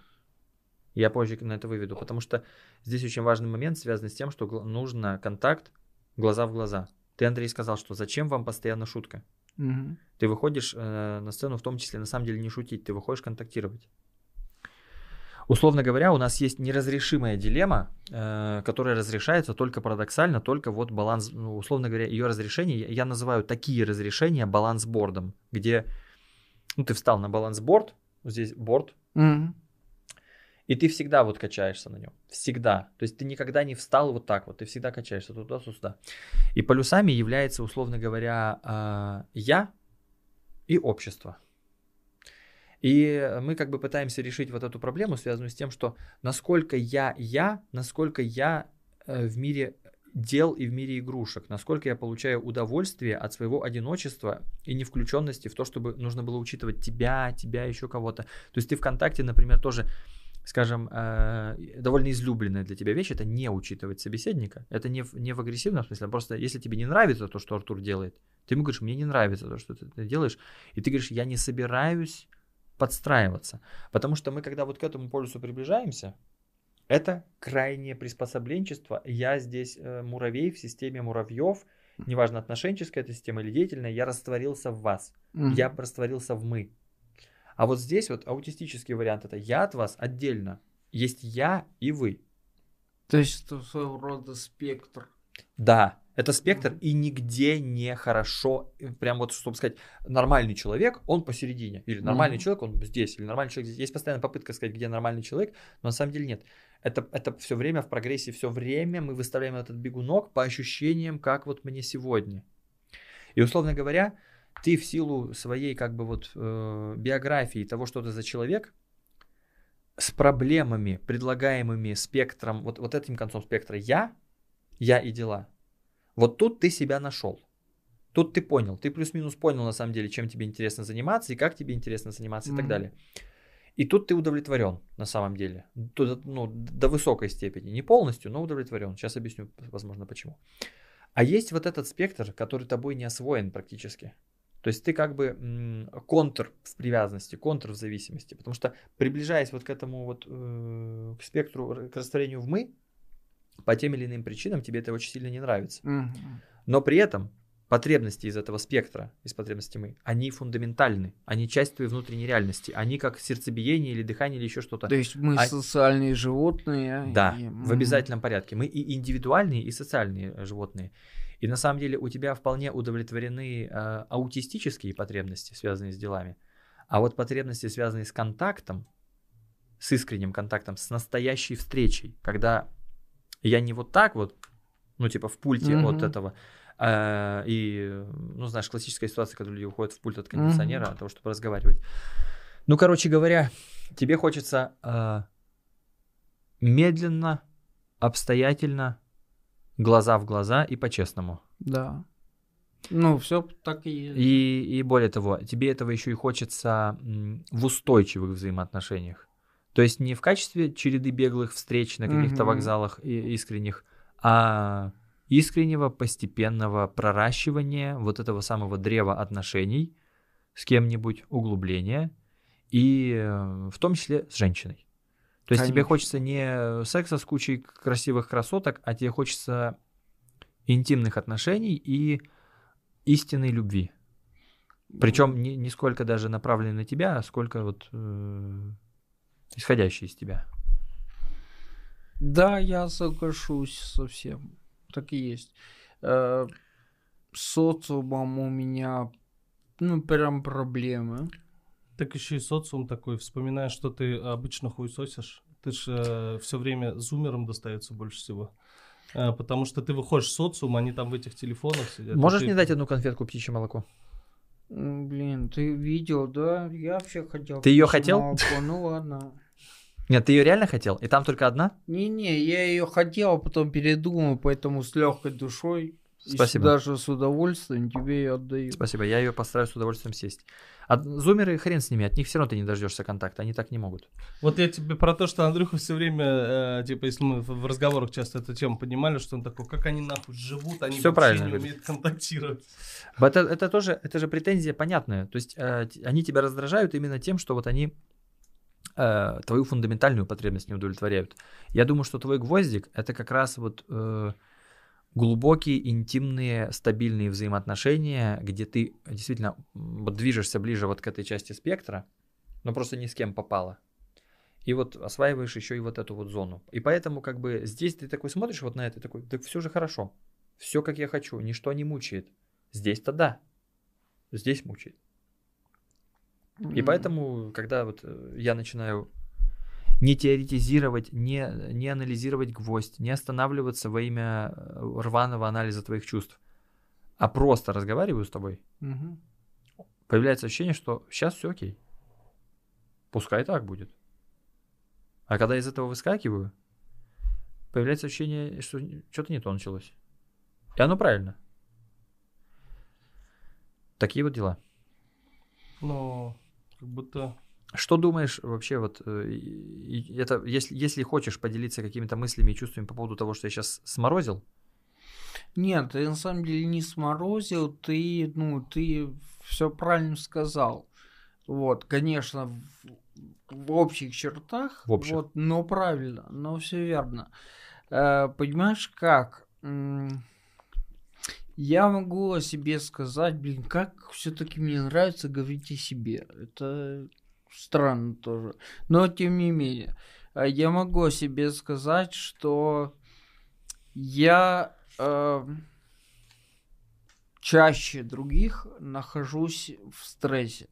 Я позже на это выведу, потому что здесь очень важный момент, связанный с тем, что гл- нужно контакт глаза в глаза. Ты, Андрей, сказал, что зачем вам постоянно шутка? Мгм. Ты выходишь э, на сцену в том числе, на самом деле, не шутить, ты выходишь контактировать. Условно говоря, у нас есть неразрешимая дилемма, э, которая разрешается только парадоксально, только вот баланс, ну, условно говоря, ее разрешение, я, называю такие разрешения балансбордом, где ну, ты встал на балансборд, здесь борд, Мгм. И ты всегда вот качаешься на нем. Всегда. То есть ты никогда не встал вот так вот. Ты всегда качаешься туда-сюда. И полюсами является, условно говоря, а, я и общество. И мы как бы пытаемся решить вот эту проблему, связанную с тем, что насколько я я, насколько я э, в мире дел и в мире игрушек, насколько я получаю удовольствие от своего одиночества и не включенности в то, чтобы нужно было учитывать тебя, тебя, еще кого-то. То есть ты ВКонтакте, например, тоже, скажем, э, довольно излюбленная для тебя вещь, это не учитывать собеседника. Это не в, не в агрессивном смысле, а просто если тебе не нравится то, что Артур делает, ты ему говоришь, мне не нравится то, что ты, ты делаешь, и ты говоришь, я не собираюсь подстраиваться. Потому что мы, когда вот к этому полюсу приближаемся, это крайнее приспособленчество. Я здесь э, муравей в системе муравьев, неважно, отношенческая эта система или деятельная, я растворился в вас. Мгм. Я растворился в мы. А вот здесь вот аутистический вариант это я от вас отдельно. Есть я и вы. То есть это своего рода спектр. Да, это спектр, и нигде не хорошо, э, прям вот, чтобы сказать, нормальный человек, он посередине, или нормальный Мгм. человек, он здесь, или нормальный человек здесь. Есть постоянная попытка сказать, где нормальный человек, но на самом деле нет. Это, это все время в прогрессии, все время мы выставляем этот бегунок по ощущениям, как вот мне сегодня. И, условно говоря, ты в силу своей как бы вот э, биографии, того, что ты за человек, с проблемами, предлагаемыми спектром, вот, вот этим концом спектра я, я и дела, вот тут ты себя нашел. Тут ты понял, ты плюс-минус понял на самом деле, чем тебе интересно заниматься и как тебе интересно заниматься и так далее. И тут ты удовлетворен на самом деле. Туда, ну, до высокой степени. Не полностью, но удовлетворен. Сейчас объясню, возможно, почему. А есть вот этот спектр, который тобой не освоен практически. То есть ты как бы контр в привязанности, контр в зависимости. Потому что приближаясь вот к этому вот э, к спектру, к растворению в мы, по тем или иным причинам тебе это очень сильно не нравится. Мгм. Но при этом потребности из этого спектра, из потребностей мы, они фундаментальны, они часть твоей внутренней реальности, они как сердцебиение или дыхание или еще что-то. То есть мы А- социальные животные. Да, и- в обязательном порядке. Мы и индивидуальные, и социальные животные. И на самом деле у тебя вполне удовлетворены э, аутистические потребности, связанные с делами. А вот потребности, связанные с контактом, с искренним контактом, с настоящей встречей, когда я не вот так вот, ну типа в пульте Мгм. от этого, э, и, ну знаешь, классическая ситуация, когда люди уходят в пульт от кондиционера, Мгм. от того, чтобы разговаривать. Ну, короче говоря, тебе хочется э, медленно, обстоятельно, глаза в глаза и по-честному. Да. Ну, все так и есть. И, и более того, тебе этого еще и хочется в устойчивых взаимоотношениях. То есть не в качестве череды беглых встреч на каких-то Мгм. вокзалах и- искренних, а искреннего постепенного проращивания вот этого самого древа отношений с кем-нибудь, углубления, и э, в том числе с женщиной. То есть тебе Конечно. хочется не секса с кучей красивых красоток, а тебе хочется интимных отношений и истинной любви. Причем не, не сколько даже направленной на тебя, а сколько вот э, исходящей из тебя. Да, я соглашусь совсем. Так и есть. Э, социумом у меня, ну, прям проблемы. Так еще и социум такой. Вспоминая, что ты обычно хуесосишь. Ты же все время зумером достается больше всего. Э, потому что ты выходишь в социум, они там в этих телефонах сидят. Можешь ты- мне дать одну конфетку птичье молоко? Блин, ты видел, да? Я вообще хотел. Ты птичье хотел? молоко, Ну ладно. Нет, ты ее реально хотел? И там только одна? Не-не, я ее хотел, а потом передумал, поэтому с легкой душой. И Спасибо. даже с удовольствием тебе ее отдаю. Спасибо, я ее постараюсь с удовольствием сесть. А зумеры хрен с ними, от них все равно ты не дождешься контакта, они так не могут. Вот я тебе про то, что Андрюха все время, э, типа, если мы в разговорах часто эту тему поднимали, что он такой, как они нахуй живут, они Всё вообще правильно не говорит. умеют контактировать. Это, это тоже, это же претензия понятная. То есть э, они тебя раздражают именно тем, что вот они э, твою фундаментальную потребность не удовлетворяют. Я думаю, что твой гвоздик это как раз вот э, глубокие, интимные, стабильные взаимоотношения, где ты действительно движешься ближе вот к этой части спектра, но просто ни с кем попало. И вот осваиваешь еще и вот эту вот зону. И поэтому как бы здесь ты такой смотришь вот на это, и такой, так все же хорошо. Все как я хочу, ничто не мучает. Здесь-то да. Здесь мучает. И поэтому, когда вот э, я начинаю не теоретизировать, не, не анализировать гвоздь, не останавливаться во имя э, рваного анализа твоих чувств, а просто разговариваю с тобой, Мгм. появляется ощущение, что сейчас все окей. Пускай так будет. А когда из этого выскакиваю, появляется ощущение, что что-то не то началось. И оно правильно. Такие вот дела. Но как будто... Что думаешь вообще вот э, это если если хочешь поделиться какими-то мыслями и чувствами по поводу того, что я сейчас сморозил? Нет, ты на самом деле не сморозил, ты, ну, ты все правильно сказал. Вот, конечно, в, в общих чертах, В общих. вот, но правильно, но все верно. Э, понимаешь, как? Я могу о себе сказать, блин, как все-таки мне нравится говорить о себе. Это странно тоже. Но тем не менее, э, я могу себе сказать, что я э, чаще других нахожусь в стрессе.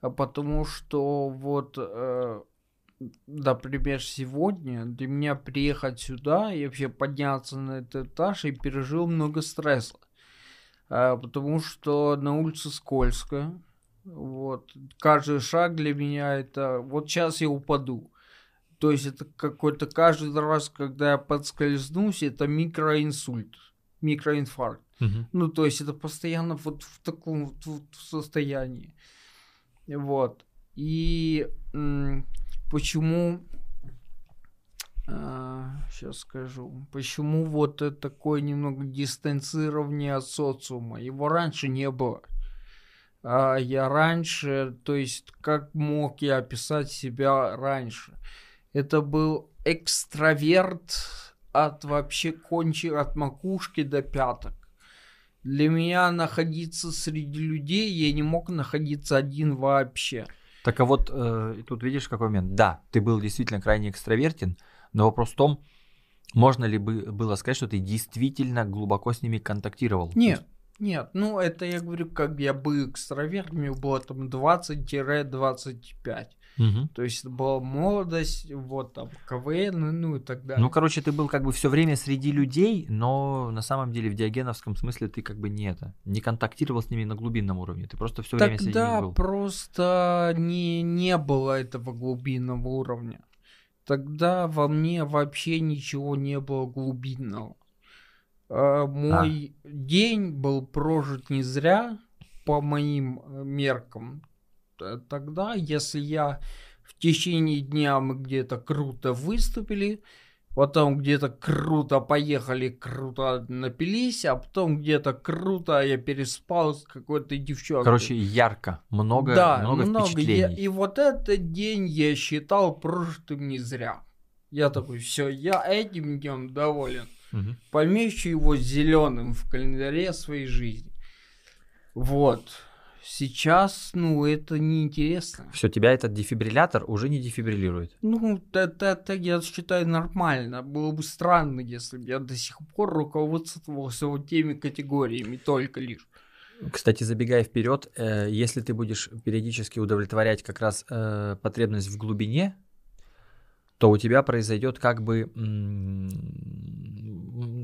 А Потому что вот, э, например, сегодня для меня приехать сюда и вообще подняться на этот этаж и пережил много стресса. А, Потому что на улице скользко. Вот. Каждый шаг для меня это... Вот сейчас я упаду. То есть это какой-то каждый раз, когда я подскользнусь, это микроинсульт, микроинфаркт. Ну, то есть это постоянно вот в таком вот, вот состоянии. Вот. И м, почему... сейчас скажу. Почему вот это такое немного дистанцирование от социума? Его раньше не было. А я раньше, то есть как мог я описать себя раньше? Это был экстраверт от вообще кончи, от макушки до пяток. Для меня находиться среди людей, я не мог находиться один вообще. Так а вот э, тут видишь какой момент. Да, ты был действительно крайне экстравертен, но вопрос в том, можно ли бы было сказать, что ты действительно глубоко с ними контактировал? Нет, нет, ну это я говорю, как я был экстраверт, мне было там 20-25. Мгм. То есть была молодость, вот там КВН, ну и так далее. Ну, короче, ты был как бы все время среди людей, но на самом деле в диагеновском смысле ты как бы не это, не контактировал с ними на глубинном уровне, ты просто все время среди них был. просто не, не было этого глубинного уровня. Тогда во мне вообще ничего не было глубинного. Э, мой день был прожит не зря по моим э, меркам. Тогда, если я в течение дня мы где-то круто выступили, потом где-то круто поехали, круто напились, а потом где-то круто я переспал с какой-то девчонкой. Короче, ярко, много, да, много, Я- впечатлений. и вот этот день я считал прожитым не зря. Я такой, все, я этим днем доволен. Мгм. Помечу его зеленым в календаре своей жизни. Вот. Сейчас, ну, это неинтересно. Все, тебя этот дефибриллятор уже не дефибриллирует. Ну, это, это я считаю нормально. Было бы странно, если бы я до сих пор руководствовался вот теми категориями только лишь. Кстати, забегая вперед, э, если ты будешь периодически удовлетворять как раз э, потребность в глубине, то у тебя произойдет как бы,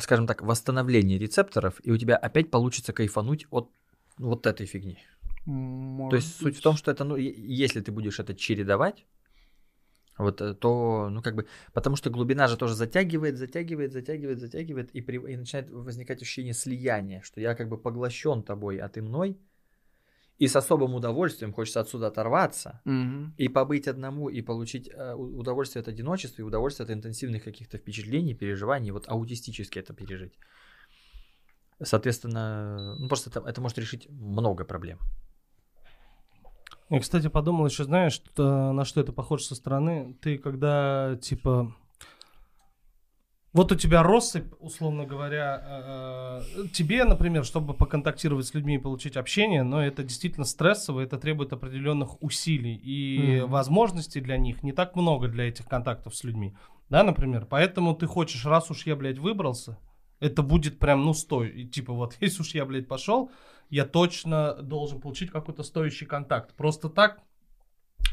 скажем так, восстановление рецепторов, и у тебя опять получится кайфануть от вот этой фигни. Может То есть суть быть. в том, что это, ну, если ты будешь это чередовать, вот, э, то, ну, как бы, потому что глубина же тоже затягивает, затягивает, затягивает, затягивает, и, при- и начинает возникать ощущение слияния, что я как бы поглощен тобой, а ты мной, и с особым удовольствием хочется отсюда оторваться, Мгм. и побыть одному, и получить э, удовольствие от одиночества, и удовольствие от интенсивных каких-то впечатлений, переживаний, вот аутистически это пережить. Соответственно, ну, просто это, это может решить много проблем. Я, кстати, подумал еще, знаешь, что- на что это похоже со стороны. Ты когда, типа... Вот у тебя россыпь, условно говоря, э, тебе, например, чтобы поконтактировать с людьми и получить общение, но это действительно стрессово, это требует определенных усилий и Мгм. возможностей для них не так много для этих контактов с людьми, да, например. Поэтому ты хочешь, раз уж я, блядь, выбрался, это будет прям, ну, стой. И типа вот, если уж я, блядь, пошел, я точно должен получить какой-то стоящий контакт. Просто так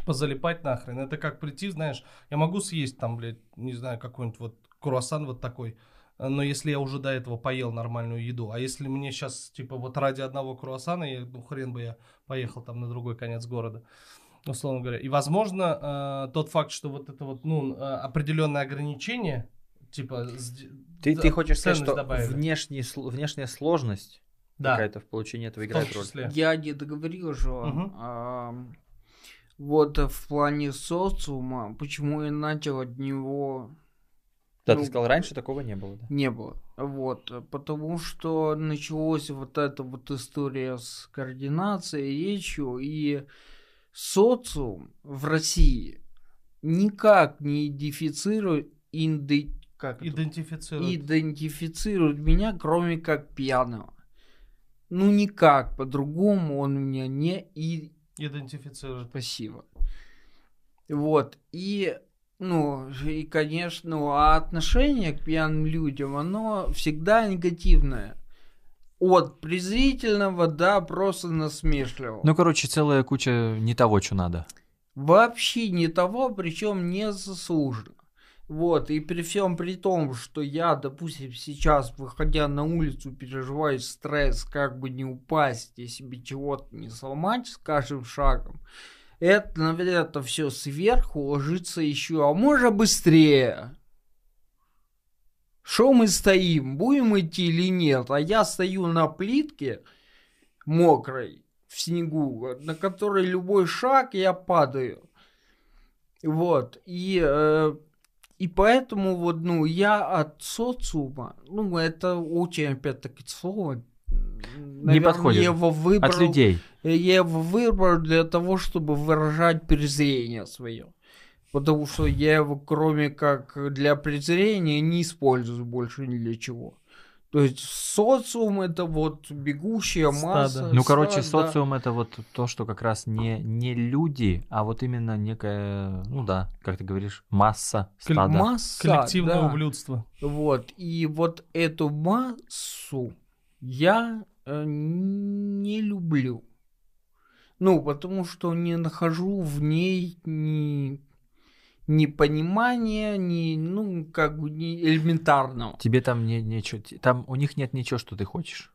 позалипать нахрен. Это как прийти, знаешь, я могу съесть там, блядь, не знаю, какой-нибудь вот круассан вот такой, э, но если я уже до этого поел нормальную еду, а если мне сейчас, типа, вот ради одного круассана, я, ну, хрен бы я поехал там на другой конец города, условно говоря. И, возможно, э, тот факт, что вот это вот, ну, э, определенное ограничение, типа... Ты, да, ты хочешь сказать, что добавили. внешний, сл- внешняя сложность Да, какая-то в получении этого играет роль? Я не договорил же. Мгм. ам, вот в плане социума, почему я начал от него Да, Ну, ты сказал, раньше такого не было. Да? не было. Вот, э, потому что началась вот эта вот история с координацией, речью, и социум в России никак не идентифицирует, инди- как? Идентифицирует. идентифицирует меня, кроме как пьяного. Ну, никак по-другому он меня не и Идентифицирует. Спасибо. Вот. И, ну, и, конечно, а отношение к пьяным людям, оно всегда негативное. От презрительного до просто насмешливого. Ну, короче, целая куча не того, что надо. Вообще не того, причем не заслуженно. Вот, и при всем при том, что я, допустим, сейчас, выходя на улицу, переживаю стресс, как бы не упасть и себе чего-то не сломать с каждым шагом, это, наверное, это все сверху ложится еще, а может быстрее. Что мы стоим, будем идти или нет? А я стою на плитке мокрой в снегу, на которой любой шаг я падаю. Вот. И, э, и поэтому вот, ну, я от социума, ну, это очень, опять-таки, слово. Наверное, подходит. Я его выбрал, От людей. я его выбрал для того, чтобы выражать презрение свое. Потому что я его, кроме как для презрения, не использую больше ни для чего. То есть социум это вот бегущая Стадо. масса. Ну, короче, стадо. социум это вот то, что как раз не, не люди, а вот именно некая, ну да, как ты говоришь, масса, стадо. масса, Коллективное да. ублюдство. Вот, и вот эту массу я не люблю. Ну, потому что не нахожу в ней ни, ни понимания, ни, ну, как бы, ни элементарного. Тебе там не, нечего, там у них нет ничего, что ты хочешь.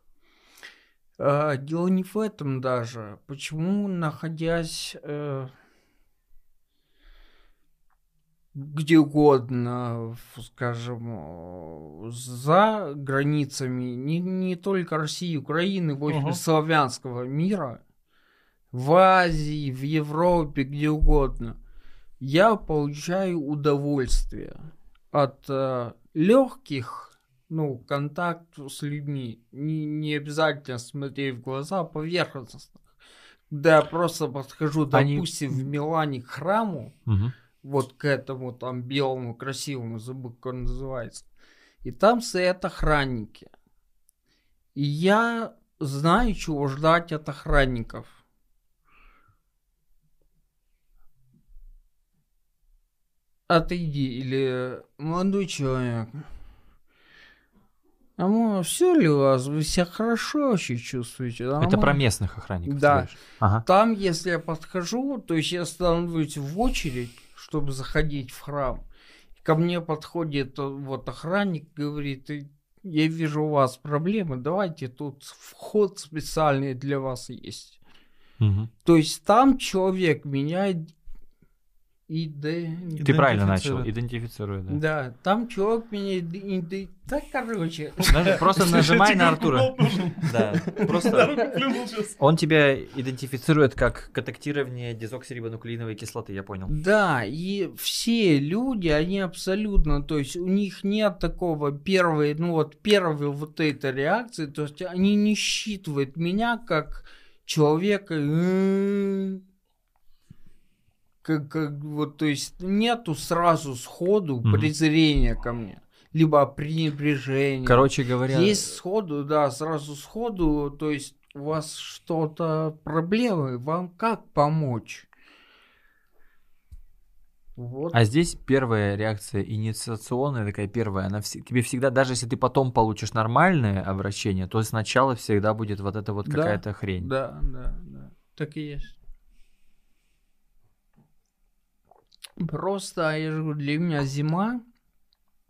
А, дело не в этом даже. Почему, находясь... э, где угодно, скажем, э, за границами не, не только России, Украины, в общем, Мгм. славянского мира, в Азии, в Европе, где угодно, я получаю удовольствие от легких, ну, контактов с людьми. Не, не обязательно смотреть в глаза, поверхностных. Я просто подхожу, Они- допустим, в Милане к храму, Мгм. Вот к этому там белому красивому, забыл, как он называется. И там стоят охранники. И я знаю, чего ждать от охранников. Отойди, или молодой человек. А все ли у вас? Вы себя хорошо вообще чувствуете? Это Нормально?» про местных охранников. Да. Ага. Там, если я подхожу, то есть я становлюсь в очередь, чтобы заходить в храм. Ко мне подходит э, вот охранник, говорит, «И я вижу у вас проблемы, давайте тут вход специальный для вас есть. Мгм. То есть там человек меняет и да, Ты правильно начал. Идентифицирует. Идентифицирует, да. да, там человек меняет и да, так короче. Даже Просто нажимай на Артура. Да, просто он тебя идентифицирует как контактирование дезоксирибонуклеиновой кислоты, я понял. Да, и все люди, они абсолютно, то есть у них нет такого первой, ну вот первой вот этой реакции, то есть они не считывают меня как человека, «М, как, как вот, то есть нету сразу сходу Мгм. презрения ко мне, либо пренебрежения. Короче говоря, Есть сходу, да, сразу сходу, то есть у вас что-то проблемы, вам как помочь? Вот. а здесь первая реакция инициационная такая первая, она вс- тебе всегда, даже если ты потом получишь нормальное обращение, то сначала всегда будет вот эта вот Да, какая-то хрень. Да, да, да. Так и есть. Просто, я же говорю, для меня зима,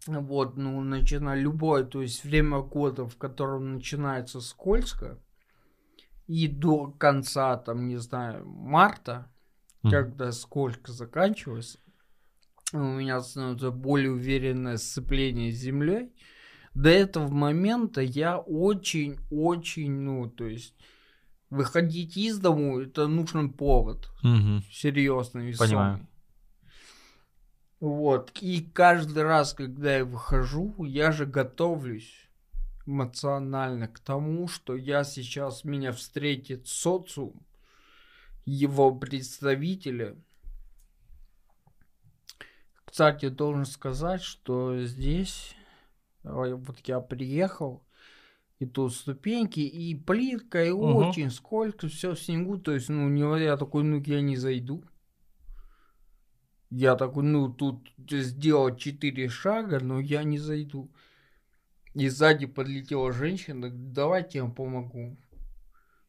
вот, ну, начиная любое, то есть время года, в котором начинается скользко, и до конца, там, не знаю, марта, Мгм. когда сколько заканчивается, у меня становится более уверенное сцепление с землей. До этого момента я очень-очень, ну, то есть выходить из дому, это нужен повод, Мгм. серьезный, Понимаю. Вот, и каждый раз, когда я выхожу, я же готовлюсь эмоционально к тому, что я сейчас меня встретит социум, его представители. Кстати, должен сказать, что здесь вот я приехал, и тут ступеньки, и плитка, и Мгм. очень сколько, все в снегу, то есть, ну, я такой, ну, я не зайду. Я такой, ну, тут сделал четыре шага, но я не зайду. И сзади подлетела женщина, давайте я вам помогу.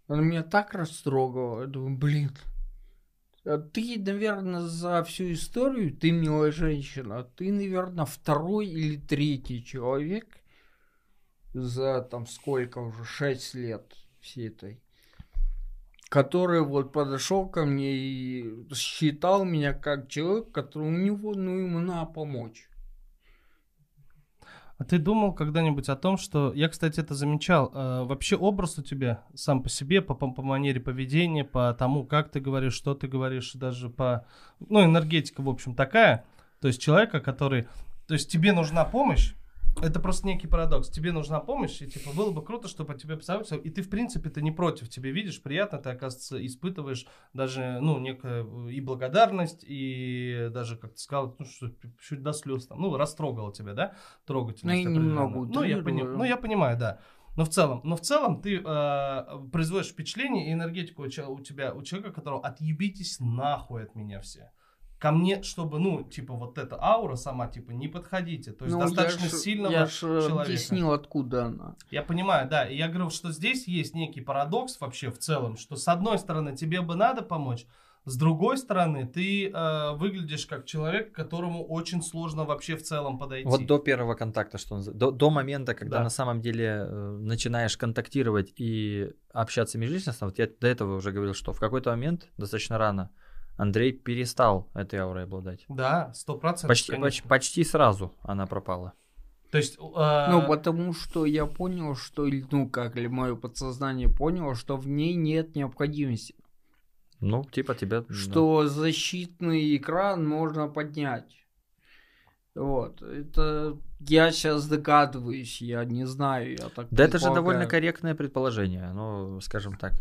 Она меня так растрогала. Я думаю, блин. а Ты, наверное, за всю историю, ты милая женщина, а ты, наверное, второй или третий человек за там сколько уже, шесть лет всей этой, который вот подошел ко мне и считал меня как человек, который у него, ну, ему надо помочь. А ты думал когда-нибудь о том, что... Я, кстати, это замечал. э, вообще образ у тебя сам по себе, по, по, по манере поведения, по тому, как ты говоришь, что ты говоришь, даже по... Ну, энергетика, в общем, такая. То есть человека, который... То есть тебе нужна помощь, это просто некий парадокс. Тебе нужна помощь, и типа было бы круто, чтобы тебе позаботиться. И ты, в принципе, ты не против. Тебе видишь, приятно, ты, оказывается, испытываешь даже, ну, некую и благодарность, и даже, как ты сказал, ну, что чуть до слез там, ну, растрогало тебя, да? Трогательность. Ну, немного ну, я пони- ну, я понимаю, да. Но в целом, но в целом ты э, производишь впечатление и энергетику у тебя, у человека, которого отъебитесь нахуй от меня все. Ко мне, чтобы, ну, типа, вот эта аура сама, типа, не подходите. То есть Ну, достаточно я ж- сильного Я ж э, человека. объяснил, откуда она. Я понимаю, да. И я говорю, что здесь есть некий парадокс вообще в целом, что с одной стороны тебе бы надо помочь, с другой стороны ты э, выглядишь как человек, к которому очень сложно вообще в целом подойти. Вот до первого контакта, что называется, до, до момента, когда Да. на самом деле э, начинаешь контактировать и общаться межличностно, вот я до этого уже говорил, что в какой-то момент, достаточно рано, Андрей перестал этой аурой обладать. Да, сто процентов. Почти, поч- почти сразу она пропала. То есть, э, Ну, потому что я понял, что, ну, как ли мое подсознание поняло, что в ней нет необходимости. Ну, типа тебя... да. Что защитный экран можно поднять. Вот, это я сейчас догадываюсь, я не знаю, я так Да это же довольно корректное предположение. Оно, скажем так,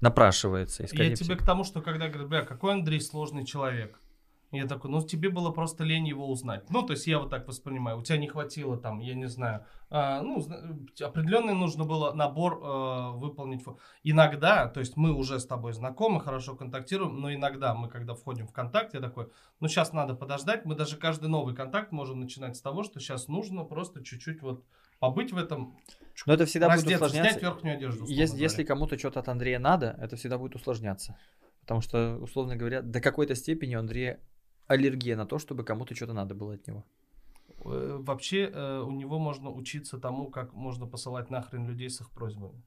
напрашивается. Я тебе всего- к тому, что когда говорят, бля, какой Андрей сложный человек. Я такой, ну тебе было просто лень его узнать. Ну, то есть я вот так воспринимаю. У тебя не хватило там, я не знаю, а, ну, определенный нужно было набор э, выполнить. Иногда, то есть мы уже с тобой знакомы, хорошо контактируем, но иногда мы, когда входим в контакт, я такой, ну, сейчас надо подождать. Мы даже каждый новый контакт можем начинать с того, что сейчас нужно просто чуть-чуть вот побыть в этом, Но это всегда будет раздеться, усложняться. снять верхнюю одежду. Если, если кому-то что-то от Андрея надо, это всегда будет усложняться. Потому что, условно говоря, до какой-то степени у Андрея аллергия на то, чтобы кому-то что-то надо было от него. Э, Вообще э, у него можно учиться тому, как можно посылать нахрен людей с их просьбами.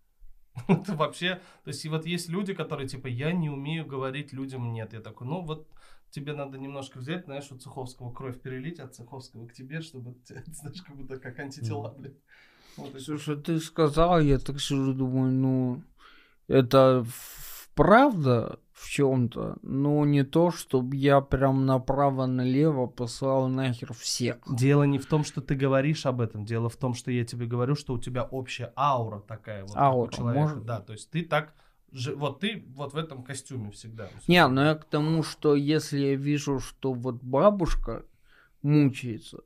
Это вообще, то есть и вот есть люди, которые типа, я не умею говорить людям нет. Я такой, ну вот тебе надо немножко взять, знаешь, у Цеховского кровь перелить от Цеховского к тебе, чтобы, ты, знаешь, как будто как антитела, блин. Вот Слушай, ты сказал, я так сижу, думаю, ну, это правда в чем-то, но не то, чтобы я прям направо-налево послал нахер всех. Дело не в том, что ты говоришь об этом, дело в том, что я тебе говорю, что у тебя общая аура такая вот как у Аура, человека. может- Да, то есть ты так, вот ты вот в этом костюме всегда. Не, ну я к тому, что если я вижу, что вот бабушка мучается,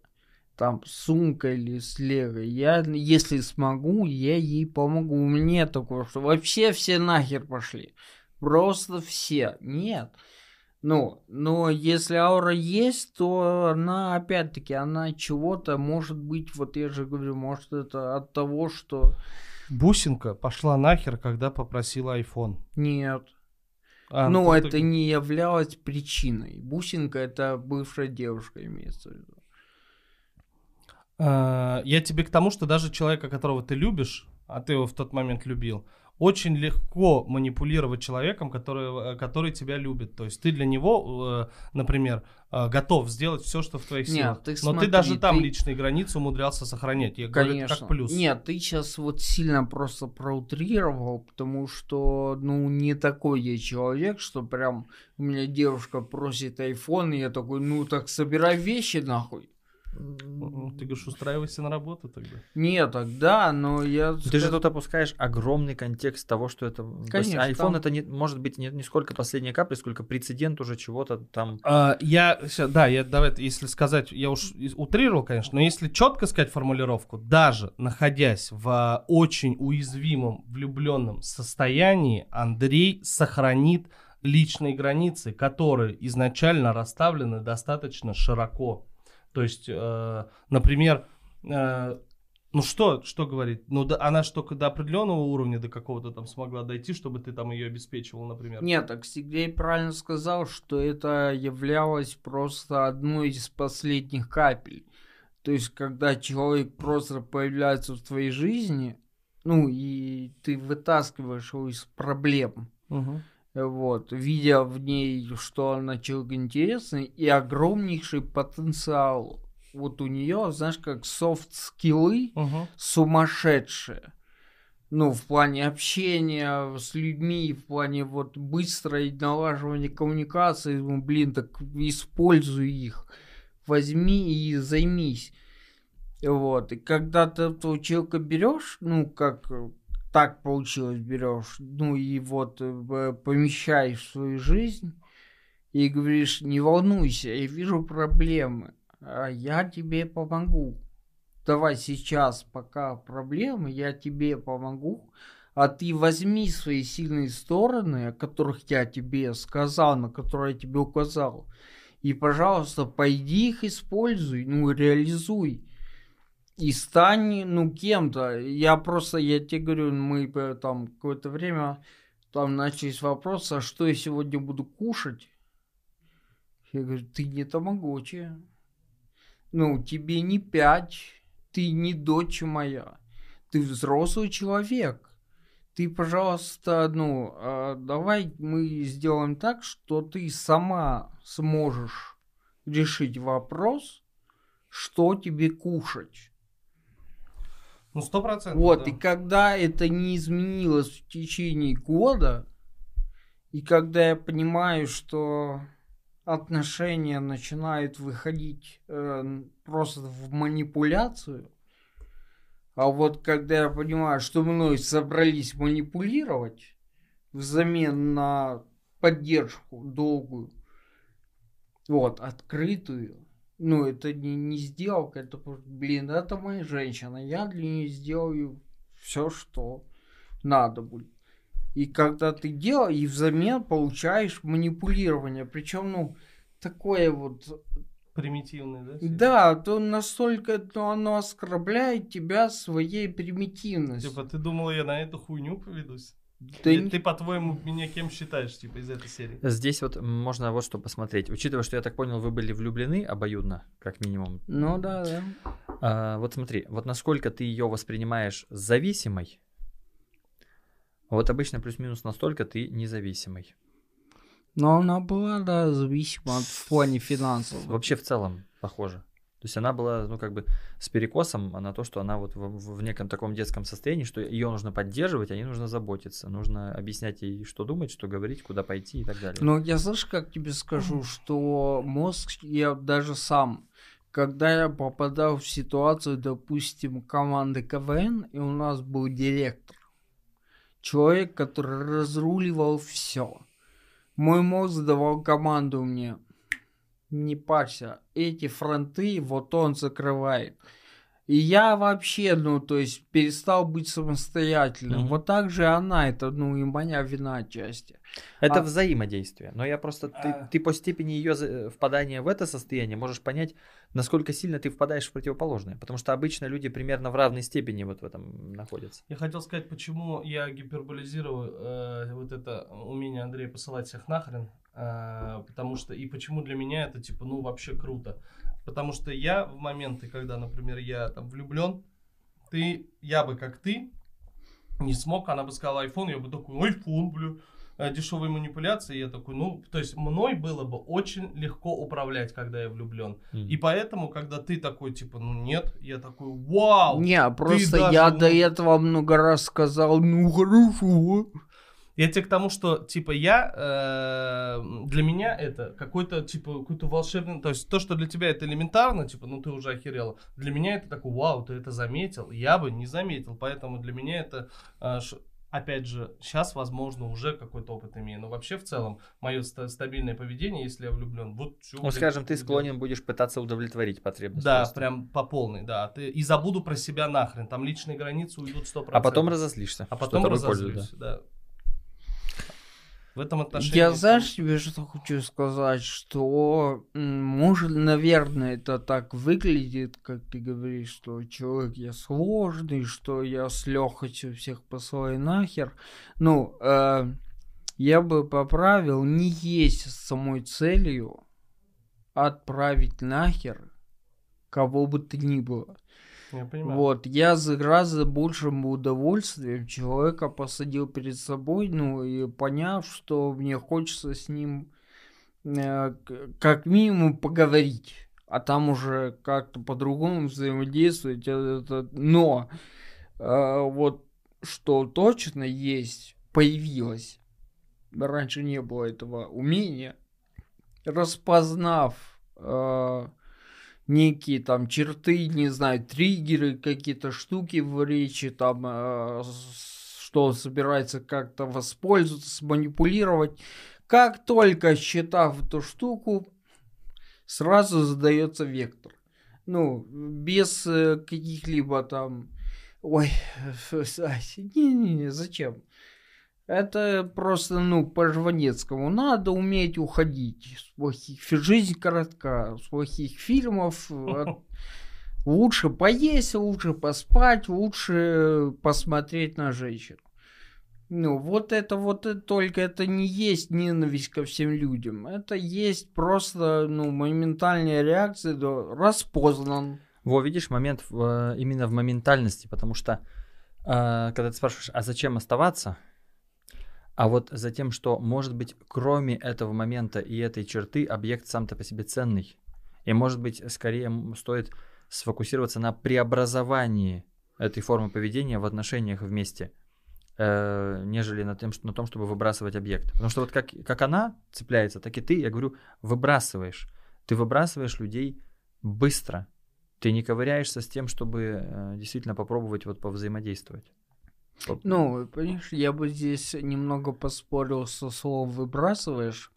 там, с сумкой или с легой, я, если смогу, я ей помогу. У меня такое, что вообще все нахер пошли. Просто все. Нет. Ну, но если аура есть, то она, опять-таки, она чего-то, может быть, вот я же говорю, может это от того, что... Бусинка пошла нахер, когда попросила iPhone. Нет. А, ну, ты- это ты- не являлось причиной. Бусинка это бывшая девушка, имеется в виду. А, Я тебе к тому, что даже человека, которого ты любишь, а ты его в тот момент любил, очень легко манипулировать человеком, который, э, который тебя любит. То есть ты для него, э, например, э, готов сделать все, что в твоих Нет, силах. ты Но смотри, ты даже там ты- личные границы умудрялся сохранять. Я говорю, это Конечно. как плюс. Нет, ты сейчас вот сильно просто проутрировал, потому что, ну, не такой я человек, что прям у меня девушка просит iPhone, и я такой, ну, так собирай вещи нахуй. Ты говоришь, устраивайся на работу тогда. Нет, тогда, но я... Ты же скажу- тут опускаешь огромный контекст того, что это... Конечно, iPhone там- это не, может быть не, не сколько последняя капля, сколько прецедент уже чего-то там. А, я, да, я давай, если сказать, я уж утрировал, конечно, но если четко сказать формулировку, даже находясь в а, очень уязвимом влюбленном состоянии, Андрей сохранит личные границы, которые изначально расставлены достаточно широко. То есть, э, например, э, ну что, что говорит? Ну да, она же только до определенного уровня, до какого-то там смогла дойти, чтобы ты там ее обеспечивал, например. Нет, так Сергей правильно сказал, что это являлось просто одной из последних капель. То есть, когда человек просто появляется в твоей жизни, ну и ты вытаскиваешь его из проблем, Мгм. Вот, видя в ней, что она человек интересный и огромнейший потенциал. Вот у нее, знаешь, как софт-скиллы, Мгм. сумасшедшие. Ну, в плане общения с людьми, в плане вот быстрой налаживания коммуникации, ну, блин, так используй их. Возьми и займись. Вот. И когда ты этого человека берешь, ну, как э, так получилось, берешь, ну, и вот э, помещаешь в свою жизнь, и говоришь, не волнуйся, я вижу проблемы, а я тебе помогу давай сейчас, пока проблемы, я тебе помогу, а ты возьми свои сильные стороны, о которых я тебе сказал, на которые я тебе указал, и, пожалуйста, пойди их используй, ну, реализуй. И стань, ну, кем-то. Я просто, я тебе говорю, мы э, там какое-то время, там начались вопросы, а что я сегодня буду кушать? Я говорю, ты не тамагочи. Ну, тебе не пять, ты не дочь моя, ты взрослый человек. ты, пожалуйста, ну, э, давай мы сделаем так, что ты сама сможешь решить вопрос, что тебе кушать. Ну, сто процентов. Вот, да. и когда это не изменилось в течение года, и когда я понимаю, что отношения начинают выходить э, просто в манипуляцию, а вот когда я понимаю, что мной собрались манипулировать взамен на поддержку долгую, вот, открытую, ну, это не, не сделка, это, блин, это моя женщина, я для нее сделаю все, что надо будет. И когда ты делаешь, и взамен получаешь манипулирование, причем, ну, такое вот Примитивный, да? да, то настолько то оно оскорбляет тебя своей примитивностью. Типа, ты думал, я на эту хуйню поведусь? Не- Ты, по-твоему, меня кем считаешь, типа, из этой серии? Здесь вот можно вот что посмотреть. Учитывая, что я так понял, вы были влюблены обоюдно, как минимум. Ну да, да. А, вот смотри, вот насколько ты ее воспринимаешь зависимой, вот обычно плюс-минус настолько ты независимый. Но она была, да, зависима от, в плане финансов. Вообще в целом похоже. То есть она была, ну, как бы с перекосом на то, что она вот в, в- в неком таком детском состоянии, что ее нужно поддерживать, о ней нужно заботиться, нужно объяснять ей, что думать, что говорить, куда пойти и так далее. Ну, я знаешь, как тебе скажу, что мозг, я даже сам, когда я попадал в ситуацию, допустим, команды КВН, и у нас был директор, человек, который разруливал все. Мой мозг давал команду мне, не парься, эти фронты вот он закрывает. И я вообще, ну, то есть, перестал быть самостоятельным. Мгм. Вот так же она, это, ну, и моя вина отчасти. Это а- взаимодействие. Но я просто... Ты, А. ты по степени ее впадания в это состояние можешь понять, насколько сильно ты впадаешь в противоположное. Потому что обычно люди примерно в равной степени вот в этом находятся. Я хотел сказать, почему я гиперболизирую э, вот это умение Андрея посылать всех нахрен. Э, потому что, и почему для меня это, типа, ну, вообще круто. Потому что я в моменты, когда, например, я там влюблен, ты, я бы как ты, не смог, она бы сказала iPhone, я бы такой, iPhone, бля, э, дешевые манипуляции, я такой, ну, то есть мной было бы очень легко управлять, когда я влюблен. И поэтому, когда ты такой, типа, ну, нет, я такой, вау, Не, просто даже я до этого много раз сказал, ну хорошо. Я тебе к тому, что, типа, я, э, для меня это какой-то, типа, какой-то волшебный, то есть то, что для тебя это элементарно, типа, ну ты уже охерела, для меня это такой, вау, ты это заметил, я бы не заметил, поэтому для меня это, э, ш- опять же, сейчас, возможно, уже какой-то опыт имею, но вообще в целом, мое стабильное поведение, если я влюблен, вот чё, Ну, скажем, ты склонен будешь пытаться удовлетворить потребность. Да, просто. прям по полной, да. Ты, и забуду про себя нахрен. Там личные границы уйдут 100%. А потом разозлишься. А потом разозлюсь, пользуются, да. В этом отношении... Я знаешь тебе что хочу сказать, что может, наверное, это так выглядит, как ты говоришь, что человек я сложный, что я с легкостью всех посылаю нахер. Ну, э, я бы поправил, не есть самой целью отправить нахер кого бы то ни было. Я понимаю. Вот, я за гораздо большим удовольствием человека посадил перед собой, ну и поняв, что мне хочется с ним э, как минимум поговорить, а там уже как-то по-другому взаимодействовать. э, это- но э, вот что точно есть, появилось, раньше не было этого умения, распознав э, некие там черты, не знаю, триггеры, какие-то штуки в речи, там, э, что он собирается как-то воспользоваться, сманипулировать. Как только считав эту штуку, сразу задается вектор. Ну, без э, каких-либо там... Ой, не-не-не, зачем? Это просто, ну, по Жванецкому. Надо уметь уходить. С плохих... Жизнь коротка. С плохих фильмов. от- Лучше поесть, лучше поспать, лучше посмотреть на женщин. Ну, вот это вот это только это не есть ненависть ко всем людям. Это есть просто, ну, моментальная реакция, да, распознан. Во, видишь, момент в, э, именно в моментальности, потому что А, когда ты спрашиваешь, а зачем оставаться? А вот за тем, что, может быть, кроме этого момента и этой черты, объект сам-то по себе ценный. И, может быть, скорее стоит сфокусироваться на преобразовании этой формы поведения в отношениях вместе, э, нежели на, тем, что- на том, чтобы выбрасывать объект. Потому что вот как, как она цепляется, так и ты, я говорю, выбрасываешь. Ты выбрасываешь людей быстро. Ты не ковыряешься с тем, чтобы э, действительно попробовать вот повзаимодействовать. Ну, понимаешь, я бы здесь немного поспорил со словом «выбрасываешь»,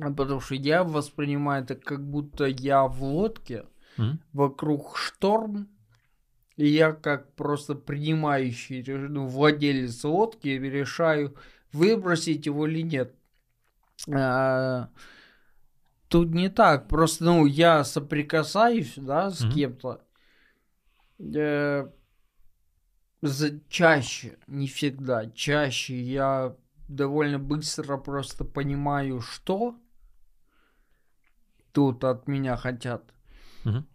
а потому что я воспринимаю это как будто я в лодке, М? вокруг шторм, и я как просто принимающий, ну, владелец лодки решаю, выбросить его или нет. А, тут не так, просто, ну, я соприкасаюсь, да, с Мгм. кем-то, э, за- чаще, не всегда, чаще я довольно быстро просто понимаю, что тут от меня хотят. Мгм.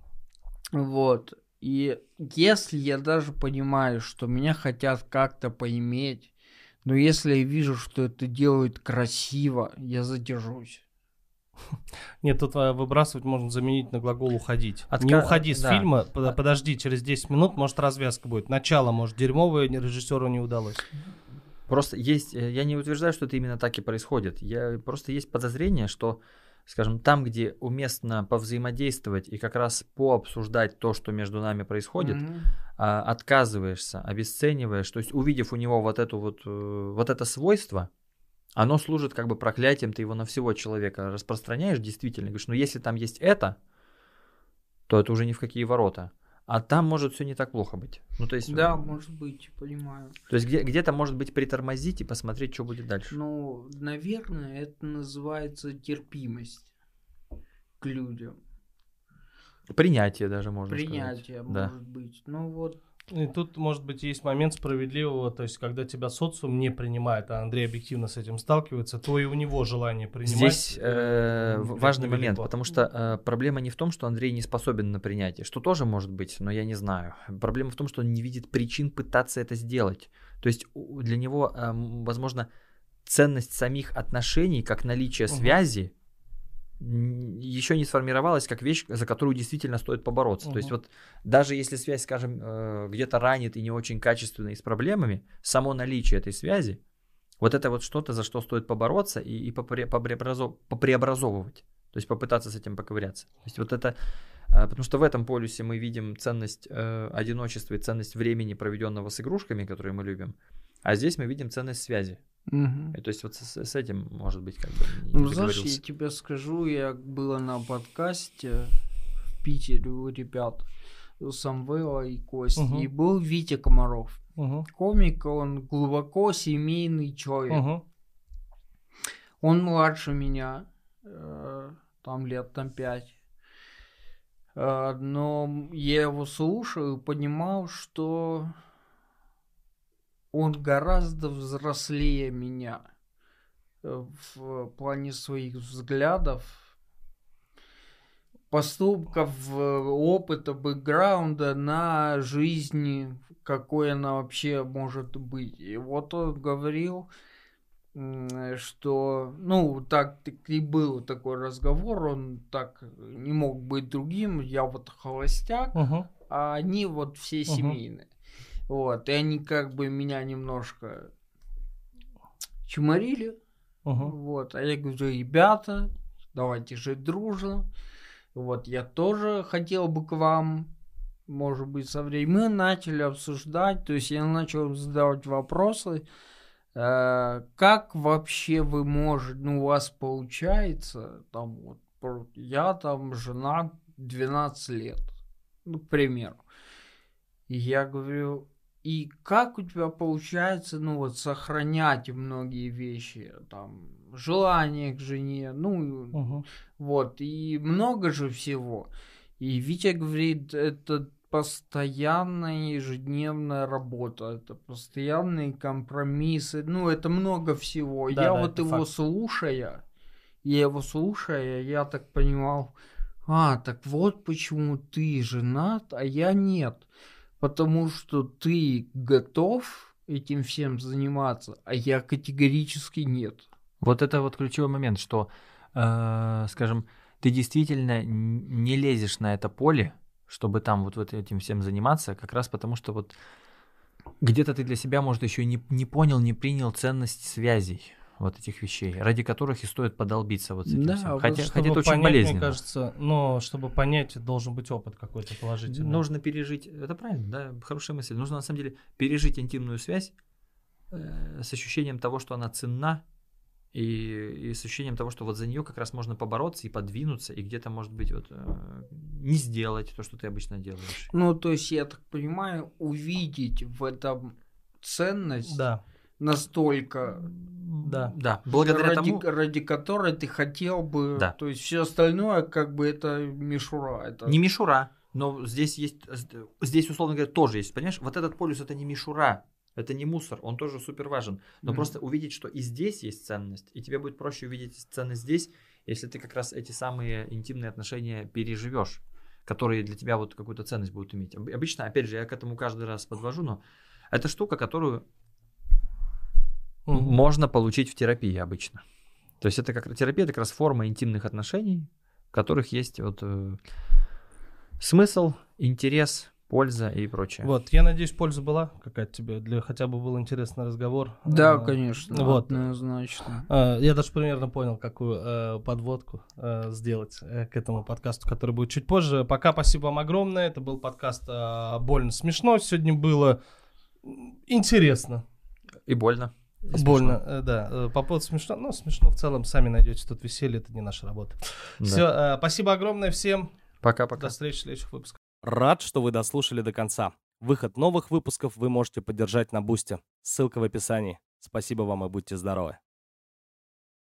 Вот. И если я даже понимаю, что меня хотят как-то поиметь, но если я вижу, что это делают красиво, я задержусь. Нет, тут а, выбрасывать можно заменить на глагол уходить. Отка- Не уходи с да. фильма, под- А- подожди, через 10 минут, может, развязка будет. Начало, может, дерьмовое, режиссеру не удалось. Просто есть, э, я не утверждаю, что это именно так и происходит. Я, просто есть подозрение, что, скажем, там, где уместно повзаимодействовать и как раз пообсуждать то, что между нами происходит, а, отказываешься, обесцениваешь, то есть увидев у него вот, эту вот, э, вот это свойство, оно служит как бы проклятием, ты его на всего человека распространяешь действительно, говоришь, ну если там есть это, то это уже ни в какие ворота. А там может все не так плохо быть. Ну, то есть, Да, может быть, понимаю. то есть где, где-то, может быть, притормозить и посмотреть, что будет дальше. Ну, наверное, это называется терпимость к людям. Принятие даже можно сказать. Принятие, Да. может быть. Ну вот, И тут, может быть, есть момент справедливого, то есть, когда тебя социум не принимает, а Андрей объективно с этим сталкивается, то и у него желание принимать. Здесь э, невелико. важный момент, потому что э, проблема не в том, что Андрей не способен на принятие, что тоже может быть, но я не знаю. Проблема в том, что он не видит причин пытаться это сделать. То есть для него, эм, возможно, ценность самих отношений, как наличие Мгм. связи, еще не сформировалась как вещь, за которую действительно стоит побороться. То есть вот даже если связь, скажем, э, где-то ранит и не очень качественная и с проблемами, само наличие этой связи, вот это вот что-то, за что стоит побороться и, и попре- попреобразов- попреобразовывать. То есть попытаться с этим поковыряться. То есть вот это, э, потому что в этом полюсе мы видим ценность э, одиночества и ценность времени, проведенного с игрушками, которые мы любим. А здесь мы видим ценность связи. Мгм. И то есть вот с, с этим, может быть, как бы Ну, знаешь, я тебе скажу, я была на подкасте в Питере у ребят, у Самвела и Кости, Мгм. и был Витя Комаров. Мгм. Комик, он глубоко семейный человек. Мгм. Он младше меня, э, там лет там пять. Э, но я его слушал и понимал, что он гораздо взрослее меня э, в плане своих взглядов, поступков, э, опыта, бэкграунда на жизни, какой она вообще может быть. И вот он говорил, что, ну, так и был такой разговор, он так не мог быть другим, я вот холостяк, Мгм. а они вот все Мгм. семейные. Вот, и они как бы меня немножко чморили, Мгм. вот, а я говорю, ребята, давайте жить дружно. Вот, я тоже хотел бы к вам, может быть, со временем. Мы начали обсуждать, то есть я начал задавать вопросы, э, как вообще вы можете, ну, у вас получается, там, вот, я там жена 12 лет, ну, к примеру. И я говорю, и как у тебя получается, ну вот, сохранять многие вещи, там, желание к жене, ну, Мгм. вот, и много же всего. И Витя говорит, это постоянная ежедневная работа, это постоянные компромиссы, ну, это много всего. Да, я да, вот его факт. слушая, я его слушая, я так понимал, а, так вот почему ты женат, а я нет. Потому что ты готов этим всем заниматься, а я категорически нет. Вот это вот ключевой момент, что, э, скажем, ты действительно не лезешь на это поле, чтобы там вот, вот этим всем заниматься, как раз потому что вот где-то ты для себя, может, еще не, не понял, не принял ценность связей вот этих вещей, ради которых и стоит подолбиться вот с этим Да, всем. Хотя, хотя это очень понять, болезненно. Мне кажется, но чтобы понять, должен быть опыт какой-то положительный. Нужно пережить, это правильно, да, хорошая мысль. Нужно на самом деле пережить интимную связь э, с ощущением того, что она ценна, и, и с ощущением того, что вот за нее как раз можно побороться и подвинуться, и где-то, может быть, вот э, не сделать то, что ты обычно делаешь. Ну, то есть, я так понимаю, увидеть в этом ценность Да, настолько, да. Да, благодаря ради, тому... ради которой ты хотел бы, Да. то есть все остальное как бы это мишура. Это... Не мишура, но здесь есть, здесь, условно говоря, тоже есть, понимаешь? Вот этот полюс это не мишура, это не мусор, он тоже супер важен. Но Мгм. просто увидеть, что и здесь есть ценность, и тебе будет проще увидеть ценность здесь, если ты как раз эти самые интимные отношения переживешь, которые для тебя вот какую-то ценность будут иметь. Об- Обычно, опять же, я к этому каждый раз подвожу, но это штука, которую Мгм. можно получить в терапии обычно. То есть это как терапия, это как раз форма интимных отношений, в которых есть вот э, смысл, интерес, польза и прочее. Вот, я надеюсь, польза была какая-то тебе, для хотя бы был интересный разговор. Да, А, конечно, Вот. однозначно. А, Я даже примерно понял, какую э, подводку э, сделать э, к этому подкасту, который будет чуть позже. Пока спасибо вам огромное. Это был подкаст э, «Больно смешно». Сегодня было интересно. И больно. Смешно. Больно, э, да. Э, По поводу смешно, ну, смешно в целом, сами найдете тут веселье, это не наша работа. Да. Все, спасибо огромное всем. Пока-пока. До встречи в следующих выпусках. Рад, что вы дослушали до конца. Выход новых выпусков вы можете поддержать на Бусте. Ссылка в описании. Спасибо вам и будьте здоровы.